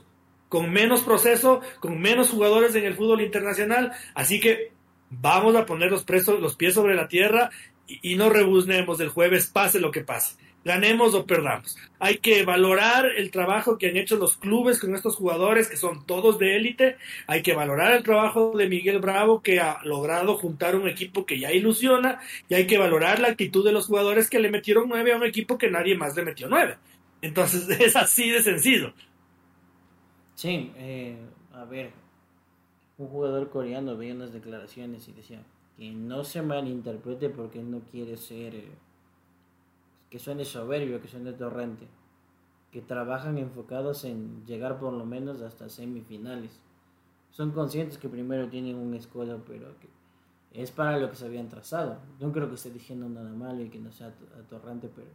con menos proceso, con menos jugadores en el fútbol internacional, así que vamos a poner los, presos, los pies sobre la tierra y, y no rebuznemos el jueves, pase lo que pase ganemos o perdamos. Hay que valorar el trabajo que han hecho los clubes con estos jugadores que son todos de élite. Hay que valorar el trabajo de Miguel Bravo que ha logrado juntar un equipo que ya ilusiona y hay que valorar la actitud de los jugadores que le metieron nueve a un equipo que nadie más le metió nueve. Entonces es así de sencillo. Sí, eh, a ver, un jugador coreano veía unas declaraciones y decía que no se malinterprete porque no quiere ser... Eh, que suene soberbio, que suene torrente, que trabajan enfocados en llegar por lo menos hasta semifinales. Son conscientes que primero tienen un escudo, pero que es para lo que se habían trazado. No creo que esté diciendo nada malo y que no sea atorrante, pero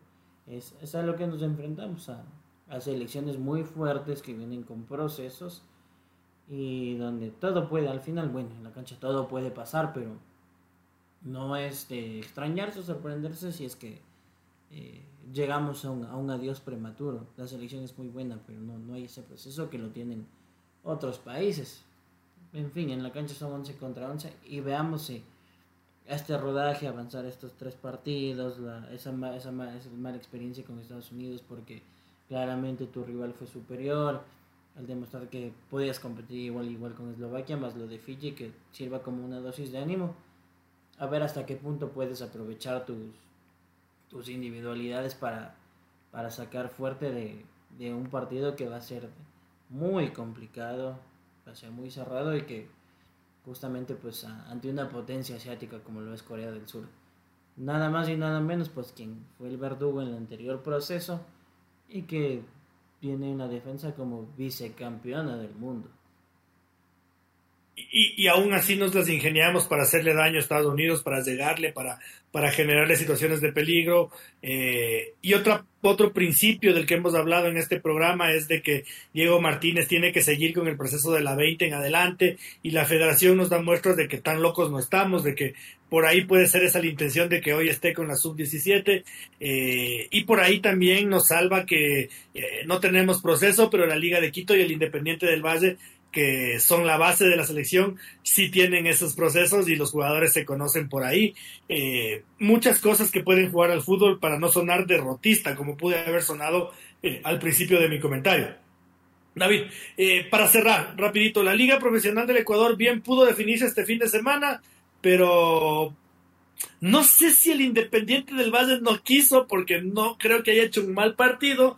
es, es a lo que nos enfrentamos, a, a selecciones muy fuertes que vienen con procesos y donde todo puede, al final, bueno, en la cancha todo puede pasar, pero no es de extrañarse o sorprenderse si es que eh, llegamos a un, a un, adiós prematuro. La selección es muy buena, pero no, no hay ese proceso que lo tienen otros países. En fin, en la cancha son 11 contra 11 y veamos si este rodaje, avanzar estos tres partidos, la, esa, esa, esa mala experiencia con Estados Unidos porque claramente tu rival fue superior, al demostrar que podías competir igual igual con Eslovaquia, más lo de Fiji que sirva como una dosis de ánimo, a ver hasta qué punto puedes aprovechar tus, tus individualidades para, para sacar fuerte de, de, un partido que va a ser muy complicado, va a ser muy cerrado y que justamente pues ante una potencia asiática como lo es Corea del Sur. Nada más y nada menos pues quien fue el verdugo en el anterior proceso y que tiene una defensa como vicecampeona del mundo. Y, y, aún así nos las ingeniamos para hacerle daño a Estados Unidos, para llegarle, para, para generarle situaciones de peligro. Eh, y otra, otro principio del que hemos hablado en este programa es de que Diego Martínez tiene que seguir con el proceso de la 20 en adelante y la federación nos da muestras de que tan locos no estamos, de que por ahí puede ser esa la intención de que hoy esté con la sub-17 eh, y por ahí también nos salva que eh, no tenemos proceso, pero la Liga de Quito y el Independiente del Valle que son la base de la selección, sí tienen esos procesos y los jugadores se conocen por ahí. Eh, muchas cosas que pueden jugar al fútbol para no sonar derrotista, como pude haber sonado eh, al principio de mi comentario. David, eh, para cerrar, rapidito, la Liga Profesional del Ecuador bien pudo definirse este fin de semana, pero no sé si el Independiente del Valle no quiso, porque no creo que haya hecho un mal partido,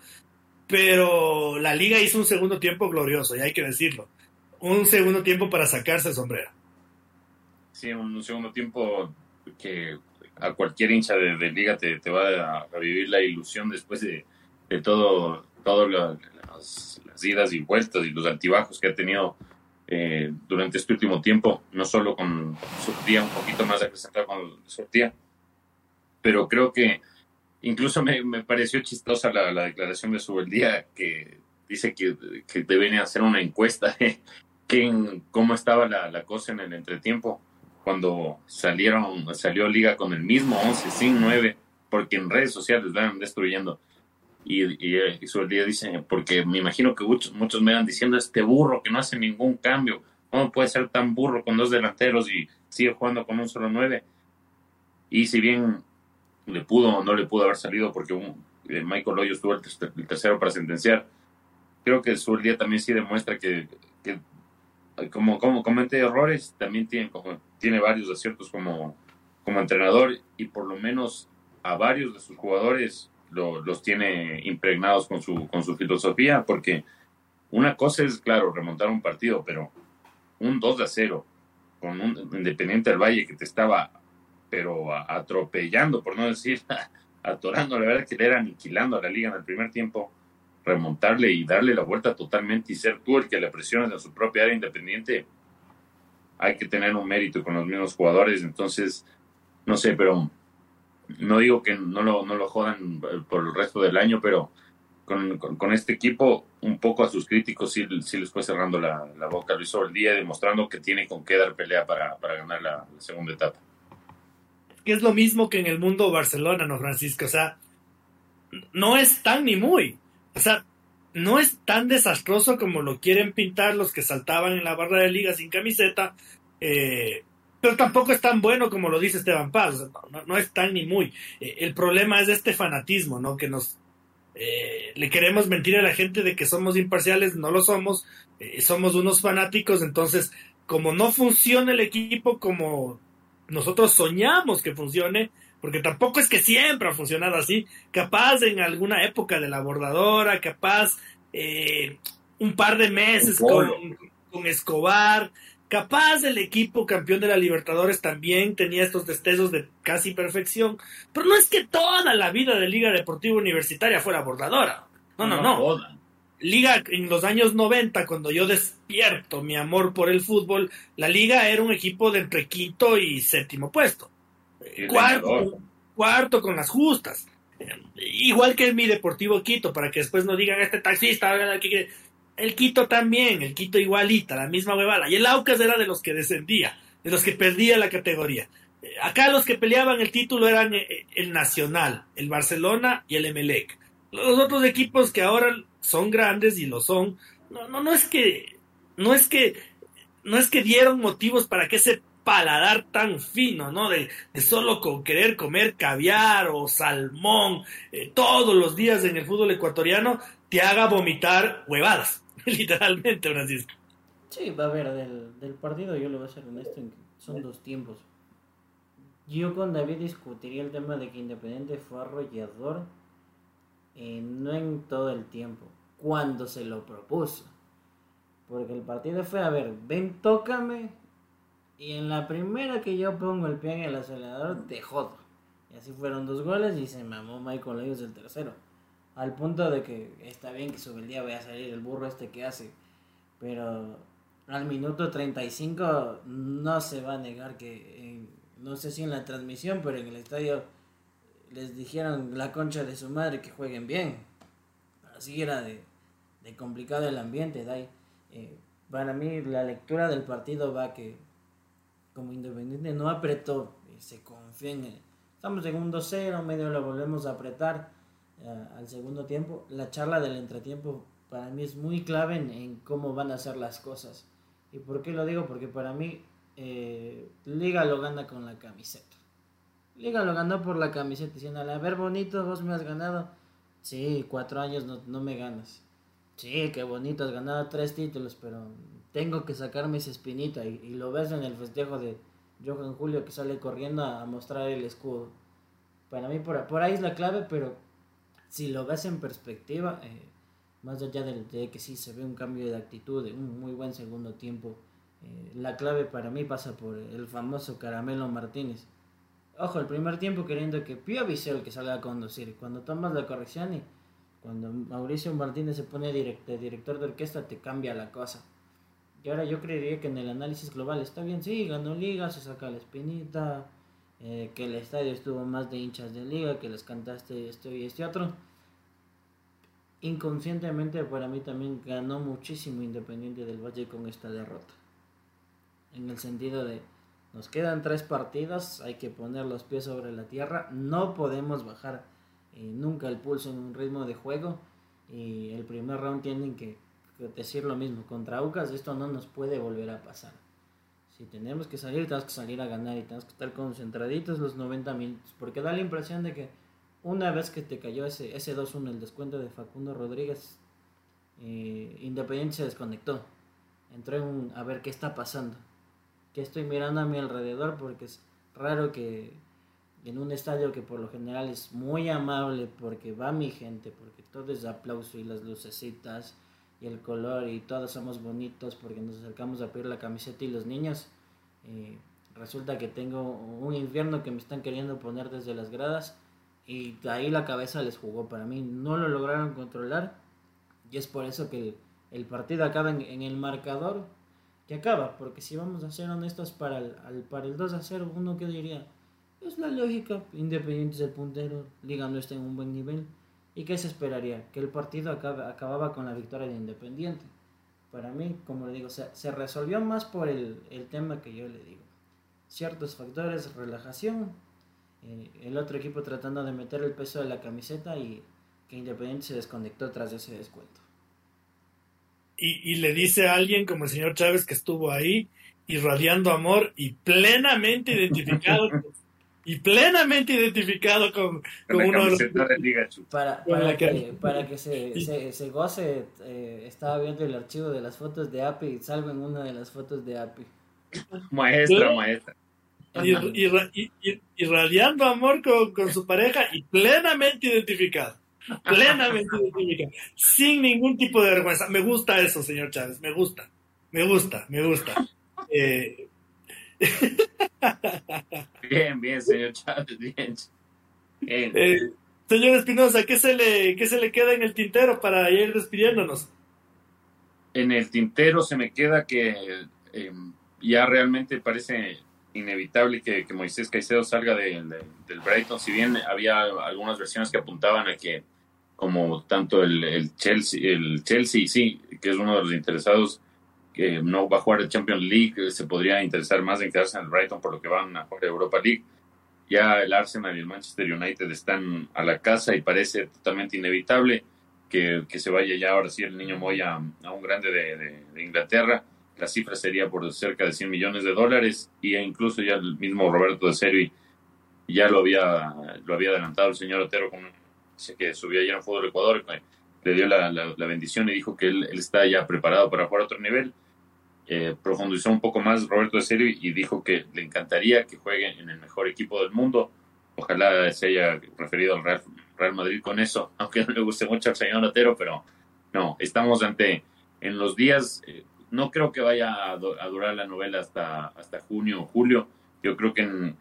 pero la liga hizo un segundo tiempo glorioso, y hay que decirlo un segundo tiempo para sacarse el sombrero. Sí, un segundo tiempo que a cualquier hincha de, liga te, te, va a revivir la ilusión después de, de todo, todo las, las, idas y vueltas y los altibajos que ha tenido eh, durante este último tiempo, no solo con Sortía, un poquito más acrecentado con Sortía, pero creo que incluso me, me pareció chistosa la, la declaración de Subeldía que dice que, que deben hacer una encuesta cómo estaba la, la, cosa en el entretiempo cuando salieron, salió Liga con el mismo 11, sin 9, porque en redes sociales van destruyendo. Y, y, y día dice, porque me imagino que muchos, muchos me van diciendo, este burro que no hace ningún cambio, ¿cómo puede ser tan burro con dos delanteros y sigue jugando con un solo 9? Y si bien le pudo o no le pudo haber salido porque un, eh, Michael Hoyos tuvo el, el, tercero para sentenciar, creo que su día también sí demuestra que, que como, como comete errores, también tiene, tiene varios aciertos como, como entrenador y por lo menos a varios de sus jugadores lo, los tiene impregnados con su, con su filosofía, porque una cosa es, claro, remontar un partido, pero un 2 a 0 con un Independiente del Valle que te estaba, pero atropellando, por no decir atorando, la verdad que le era aniquilando a la liga en el primer tiempo remontarle y darle la vuelta totalmente y ser tú el que le presiones en su propia área independiente, hay que tener un mérito con los mismos jugadores. Entonces, no sé, pero no digo que no lo, no lo jodan por el resto del año, pero con, con, este equipo, un poco a sus críticos sí, sí les fue cerrando la, la boca Luis el día, demostrando que tiene con qué dar pelea para, para ganar la, la segunda etapa. Que es lo mismo que en el mundo Barcelona, ¿no, Francisco? O sea, no es tan ni muy. O sea, no es tan desastroso como lo quieren pintar los que saltaban en la barra de liga sin camiseta, eh, pero tampoco es tan bueno como lo dice Esteban Paz, no, es tan ni muy. Eh, el problema es este fanatismo, ¿no? Que nos eh, le queremos mentir a la gente de que somos imparciales, no lo somos, somos unos fanáticos, entonces como no funciona el equipo como nosotros soñamos que funcione, porque tampoco es que siempre ha funcionado así, capaz en alguna época de la bordadora, capaz eh, un par de meses con, con, Escobar, capaz el equipo campeón de la Libertadores también tenía estos destellos de casi perfección, pero no es que toda la vida de Liga Deportiva Universitaria fuera bordadora, no, no, no. Liga en los años 90, cuando yo despierto mi amor por el fútbol, la liga era un equipo de entre quinto y séptimo puesto cuarto, cuarto con las justas. Igual que mi Deportivo Quito, para que después no digan este taxista, el Quito también, el Quito igualita, la misma huevada. Y el Aucas era de los que descendía, de los que perdía la categoría. Acá los que peleaban el título eran eh, el Nacional, el Barcelona y el Emelec. Los otros equipos que ahora son grandes y lo son, no, no, no es que, no es que, no es que dieron motivos para que ese paladar tan fino, ¿no? De, solo con querer comer caviar o salmón eh, todos los días en el fútbol ecuatoriano te haga vomitar huevadas, literalmente, Francisco. Sí, va a ver, del, partido yo le voy a ser honesto, son dos tiempos. Yo con David discutiría el tema de que Independiente fue arrollador, eh, no en todo el tiempo, cuando se lo propuso. Porque el partido fue, a ver, ven, tócame, y en la primera que yo pongo el pie en el acelerador, te jodo. Y así fueron dos goles y se mamó Michael Lewis el tercero. Al punto de que está bien que el día vaya a salir el burro este que hace. Pero al minuto 35 no se va a negar que, no sé si en la transmisión, pero en el estadio les dijeron la concha de su madre que jueguen bien. Así era de, complicado el ambiente. De eh, para mí la lectura del partido va que como Independiente no apretó, y se confió en él. Estamos en un 2-0, medio lo volvemos a apretar eh, al segundo tiempo. La charla del entretiempo para mí es muy clave en, cómo van a ser las cosas. ¿Y por qué lo digo? Porque para mí eh, Liga lo gana con la camiseta. Liga lo ganó por la camiseta, diciendo, a ver bonito, vos me has ganado. Sí, cuatro años no, no me ganas. Sí, qué bonito, has ganado tres títulos, pero tengo que sacarme esa espinita. Y, lo ves en el festejo de Johan Julio que sale corriendo a, mostrar el escudo. Para mí por, ahí es la clave, pero si lo ves en perspectiva, eh, más allá de, que sí se ve un cambio de actitud, un muy buen segundo tiempo, eh, la clave para mí pasa por el famoso Caramelo Martínez. Ojo, el primer tiempo queriendo que Pío el que salga a conducir. Cuando tomas la corrección y cuando Mauricio Martínez se pone director de orquesta, te cambia la cosa. Y ahora yo creería que en el análisis global está bien, sí, ganó liga, se saca la espinita, eh, que el estadio estuvo más de hinchas de liga, que les cantaste esto y este otro. Inconscientemente para mí también ganó muchísimo Independiente del Valle con esta derrota. En el sentido de, nos quedan tres partidos, hay que poner los pies sobre la tierra, no podemos bajar eh, nunca el pulso en un ritmo de juego y el primer round tienen que decir lo mismo. Contra Aucas esto no nos puede volver a pasar. Si tenemos que salir, tenemos que salir a ganar y tenemos que estar concentraditos los 90 minutos. Porque da la impresión de que una vez que te cayó ese, ese 2-1, el descuento de Facundo Rodríguez, eh, Independiente se desconectó. Entró en un, a ver qué está pasando. Que estoy mirando a mi alrededor porque es raro que en un estadio que por lo general es muy amable porque va mi gente, porque todo es aplauso y las lucecitas y el color y todos somos bonitos porque nos acercamos a pedir la camiseta y los niños. Eh, resulta que tengo un infierno que me están queriendo poner desde las gradas y ahí la cabeza les jugó para mí. No lo lograron controlar Y es por eso que el, partido acaba en, el marcador que acaba, porque si vamos a ser honestos para el, para el 2 a 0, uno que diría, es la lógica, Independiente es el puntero, Liga no está en un buen nivel. ¿Y qué se esperaría? Que el partido acababa con la victoria de Independiente. Para mí, como le digo, se, resolvió más por el, tema que yo le digo. Ciertos factores, relajación, eh, el otro equipo tratando de meter el peso de la camiseta y que Independiente se desconectó tras ese descuento. Y, y le dice a alguien como el señor Chávez que estuvo ahí, irradiando amor y plenamente identificado y plenamente identificado con, uno de los... Para, para, que, para que se, se, goce, eh, estaba viendo el archivo de las fotos de API y salven una de las fotos de API. Maestra, maestra. Irradiando amor con, con su pareja y plenamente identificado. Plenamente identificado. Sin ningún tipo de vergüenza. Me gusta eso, señor Chávez. Me gusta. Me gusta, me gusta. Eh, bien, bien, señor Chávez, bien. Eh, señor Espinosa, ¿qué se, le, ¿qué se le queda en el tintero para ir despidiéndonos? En el tintero se me queda que em, ya realmente parece inevitable que, Moisés Caicedo salga del Brighton, si bien había algunas versiones que apuntaban a que como tanto el, el Chelsea, el Chelsea sí, que es uno de los interesados, que no va a jugar el Champions League, se podría interesar más en quedarse en el Brighton por lo que van a jugar Europa League. Ya el Arsenal y el Manchester United están a la casa y parece totalmente inevitable que, que se vaya ya ahora sí el niño Moya a, un grande de, Inglaterra. La cifra sería por cerca de 100 millones de dólares y incluso ya el mismo Roberto de Servi ya lo había, lo había adelantado el señor Otero con que subió ayer en Fútbol Ecuador, le dio la, la, bendición y dijo que él, él, está ya preparado para jugar a otro nivel eh, profundizó un poco más Roberto de Serio y dijo que le encantaría que juegue en el mejor equipo del mundo. Ojalá se haya referido al Real, Madrid con eso, aunque no le guste mucho al señor Otero, pero no, estamos ante, en los días, eh, no creo que vaya a, durar la novela hasta, hasta junio o julio. Yo creo que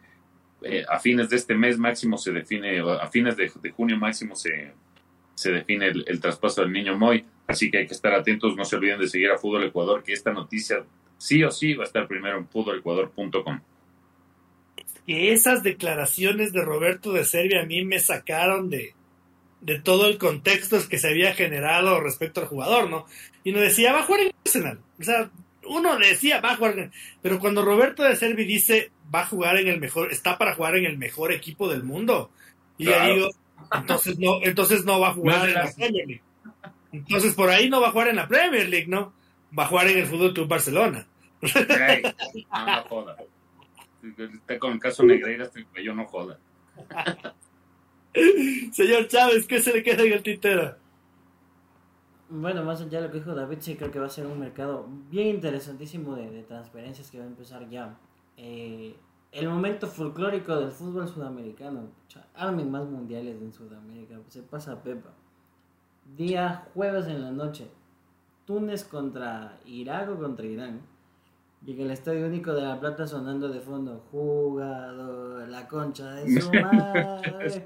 eh, a fines de este mes máximo se define, a fines de, junio máximo se, se define el, el traspaso del niño Moy Así que hay que estar atentos, no se olviden de seguir a Fútbol Ecuador, que esta noticia sí o sí va a estar primero en fútbolecuador.com. Que esas declaraciones de Roberto de Serbia a mí me sacaron de, de todo el contexto que se había generado respecto al jugador, ¿no? Y nos decía, va a jugar en Arsenal. O sea, uno decía, va a jugar, pero cuando Roberto de Servi dice, va a jugar en el mejor, está para jugar en el mejor equipo del mundo. Y yo digo, entonces no, entonces no va a jugar en la Premier League. Entonces por ahí no va a jugar en la Premier League, ¿no? Va a jugar en el Fútbol Club Barcelona. no, no joda. Está con el caso Negreira, yo no joda. Señor Chávez, ¿qué se le queda en el tintero? Bueno, más allá de lo que dijo David, sí creo que va a ser un mercado bien interesantísimo de, transferencias que va a empezar ya. Eh, el momento folclórico del fútbol sudamericano. Armen más mundiales en Sudamérica. Se pasa Pepa día jueves en la noche, Túnez contra Irak o contra Irán. Y en el Estadio Único de La Plata sonando de fondo, jugador, la concha de su madre.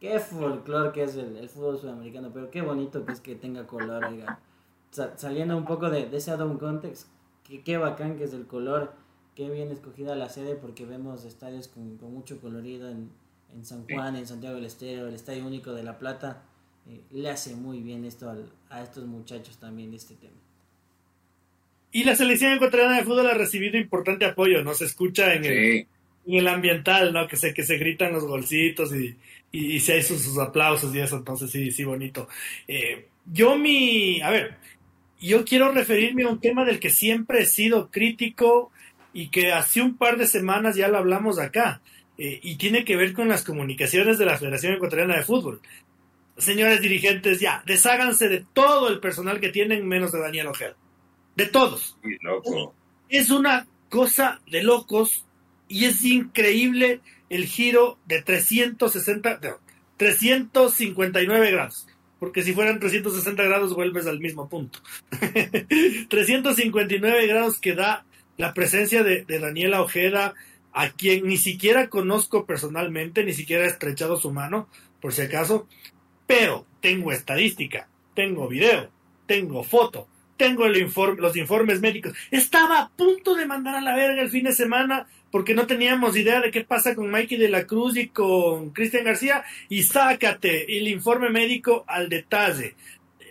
qué folclor que es el, fútbol sudamericano, pero qué bonito que es que tenga color, saliendo un poco de, ese Adam Context, qué bacán que es el color, qué bien escogida la sede, porque vemos estadios con, mucho colorido en, en San Juan, en Santiago del Estero, el Estadio Único de La Plata eh, le hace muy bien esto a estos muchachos también este tema. Y la selección ecuatoriana de fútbol ha recibido importante apoyo, ¿no? Se escucha en, el, en el ambiental, ¿no? Que se, que se gritan los golcitos y, y, se hay sus, aplausos y eso, entonces sí, sí, bonito. Eh, yo mi, a ver, yo quiero referirme a un tema del que siempre he sido crítico y que hace un par de semanas ya lo hablamos acá. Eh, y tiene que ver con las comunicaciones de la Federación Ecuatoriana de Fútbol señores dirigentes, ya, desháganse de todo el personal que tienen menos de Daniel Ojeda. De todos. Es una cosa de locos y es increíble el giro de 360, 359 grados. Porque si fueran 360 grados vuelves al mismo punto. 359 grados que da la presencia de, Daniela Ojeda, a quien ni siquiera conozco personalmente, ni siquiera he estrechado su mano, por si acaso, pero tengo estadística, tengo video, tengo foto, tengo los informes médicos. Estaba a punto de mandar a la verga el fin de semana porque no teníamos idea de qué pasa con Mikey de la Cruz y con Cristian García y sácate el informe médico al detalle.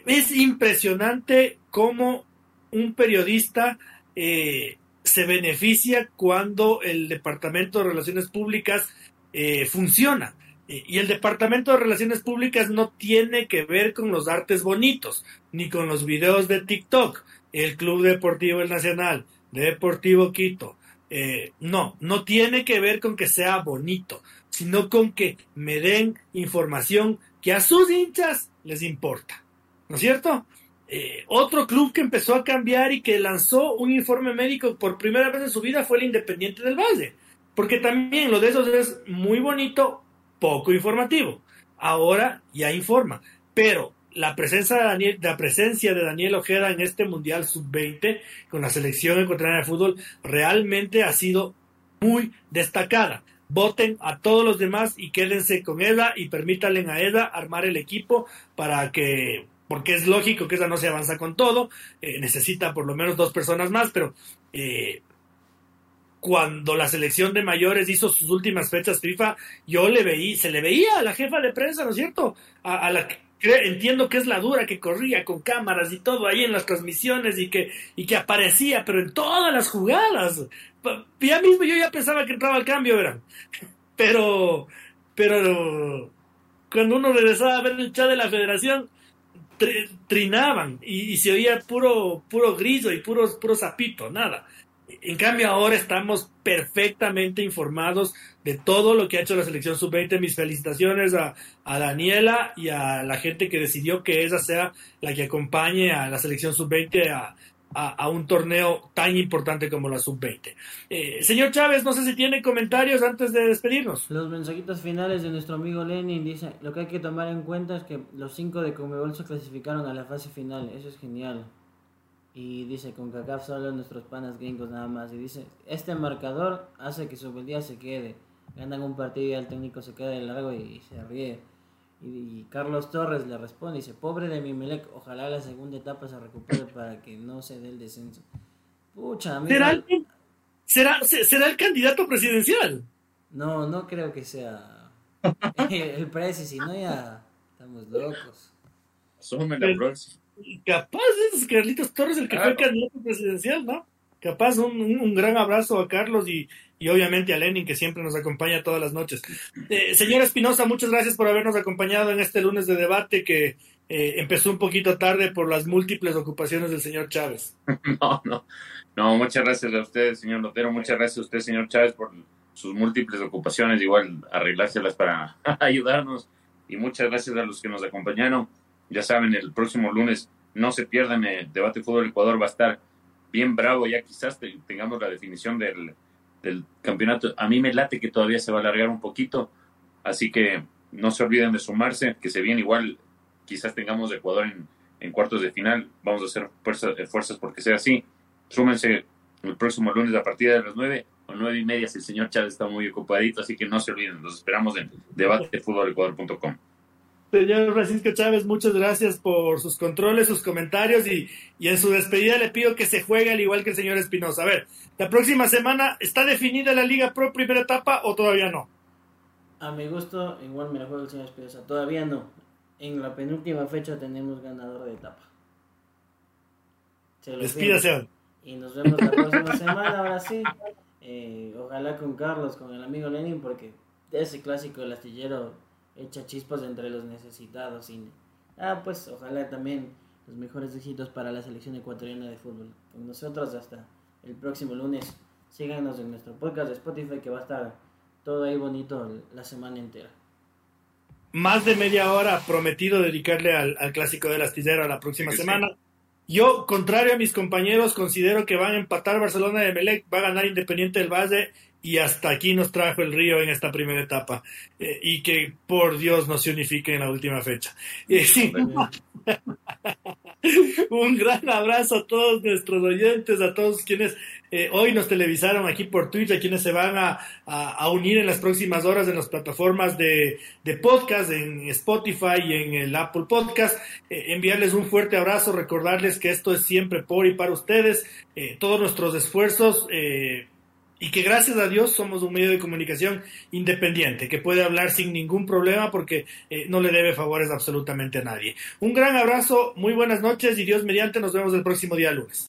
Es impresionante cómo un periodista eh, se beneficia cuando el Departamento de Relaciones Públicas eh, funciona. Y el Departamento de Relaciones Públicas no tiene que ver con los artes bonitos, ni con los videos de TikTok. El Club Deportivo El Nacional, Deportivo Quito. Eh, no, no tiene que ver con que sea bonito, sino con que me den información que a sus hinchas les importa. ¿No es cierto? Eh, otro club que empezó a cambiar y que lanzó un informe médico por primera vez en su vida fue el Independiente del Valle. Porque también lo de esos es muy bonito, poco informativo. Ahora ya informa. Pero la presencia de Daniel, la presencia de Daniel Ojeda en este Mundial Sub-20 con la selección ecuatoriana de fútbol realmente ha sido muy destacada. Voten a todos los demás y quédense con Eda y permítanle a Eda armar el equipo para que, porque es lógico que esa no se avanza con todo, eh, necesita por lo menos dos personas más, pero eh, cuando la selección de mayores hizo sus últimas fechas FIFA, yo le veí, se le veía a la jefa de prensa, ¿no es cierto? A, la entiendo que es la dura que corría con cámaras y todo ahí en las transmisiones y que, y que aparecía, pero en todas las jugadas. Ya mismo yo ya pensaba que entraba al cambio, ¿verdad? Pero, pero cuando uno regresaba a ver el chat de la federación, trinaban y, se oía puro, puro grillo y puro, puro zapito, nada. En cambio, ahora estamos perfectamente informados de todo lo que ha hecho la selección sub-20. Mis felicitaciones a, Daniela y a la gente que decidió que esa sea la que acompañe a la selección sub-20 a, un torneo tan importante como la sub-20. Eh, señor Chávez, no sé si tiene comentarios antes de despedirnos. Los mensajitos finales de nuestro amigo Lenin dice, lo que hay que tomar en cuenta es que los cinco de Comebol se clasificaron a la fase final. Eso es genial. Y dice, con CACAF solo nuestros panas gringos nada más. Y dice, este marcador hace que su día se quede. Ganan un partido y el técnico se queda de largo y, se ríe. Y, Carlos Torres le responde, dice, pobre de Mimelec, ojalá la segunda etapa se recupere para que no se dé el descenso. Pucha, ¿Será, el, ¿será, ¿Será el candidato presidencial? No, no creo que sea el presi, si no ya estamos locos. Asume la próxima capaz es Carlitos Torres el que fue candidato presidencial, ¿no? Capaz un, gran abrazo a Carlos y, obviamente a Lenin que siempre nos acompaña todas las noches. Eh, señora Espinosa, muchas gracias por habernos acompañado en este lunes de debate que eh, empezó un poquito tarde por las múltiples ocupaciones del señor Chávez. No, no, no, muchas gracias a usted, señor Lotero, muchas gracias a usted, señor Chávez, por sus múltiples ocupaciones, igual arreglárselas para ayudarnos y muchas gracias a los que nos acompañaron. Ya saben, el próximo lunes no se pierdan el debate fútbol Ecuador, va a estar bien bravo, ya quizás tengamos la definición del, campeonato. A mí me late que todavía se va a alargar un poquito, así que no se olviden de sumarse, que se viene igual, quizás tengamos Ecuador en, en cuartos de final, vamos a hacer fuerzas, esfuerzos porque sea así. Súmense el próximo lunes a partir de las nueve o nueve y media si el señor Chávez está muy ocupadito, así que no se olviden, los esperamos en debatefutbolecuador.com. Señor Francisco Chávez, muchas gracias por sus controles, sus comentarios y, en su despedida le pido que se juegue al igual que el señor Espinosa. A ver, la próxima semana, ¿está definida la Liga Pro primera etapa o todavía no? A mi gusto, igual me la juega el señor Espinosa. Todavía no. En la penúltima fecha tenemos ganador de etapa. Despídase. Y nos vemos la próxima semana, ahora sí. Eh, ojalá con Carlos, con el amigo Lenin, porque ese clásico del astillero echa chispas entre los necesitados. Y, ah, pues ojalá también los mejores éxitos para la selección ecuatoriana de fútbol. Con nosotros hasta el próximo lunes. Síganos en nuestro podcast de Spotify que va a estar todo ahí bonito la semana entera. Más de media hora prometido dedicarle al, clásico del astillero la próxima semana. Yo, contrario a mis compañeros, considero que van a empatar Barcelona de Melec, va a ganar Independiente del Valle y hasta aquí nos trajo el río en esta primera etapa eh, y que por Dios no se unifique en la última fecha. sí. Un gran abrazo a todos nuestros oyentes, a todos quienes eh, hoy nos televisaron aquí por Twitch, a quienes se van a, a, unir en las próximas horas en las plataformas de, de podcast, en Spotify y en el Apple Podcast. Eh, enviarles un fuerte abrazo, recordarles que esto es siempre por y para ustedes, eh, todos nuestros esfuerzos y que gracias a Dios somos un medio de comunicación independiente, que puede hablar sin ningún problema porque no le debe favores absolutamente a nadie. Un gran abrazo, muy buenas noches y Dios mediante nos vemos el próximo día lunes.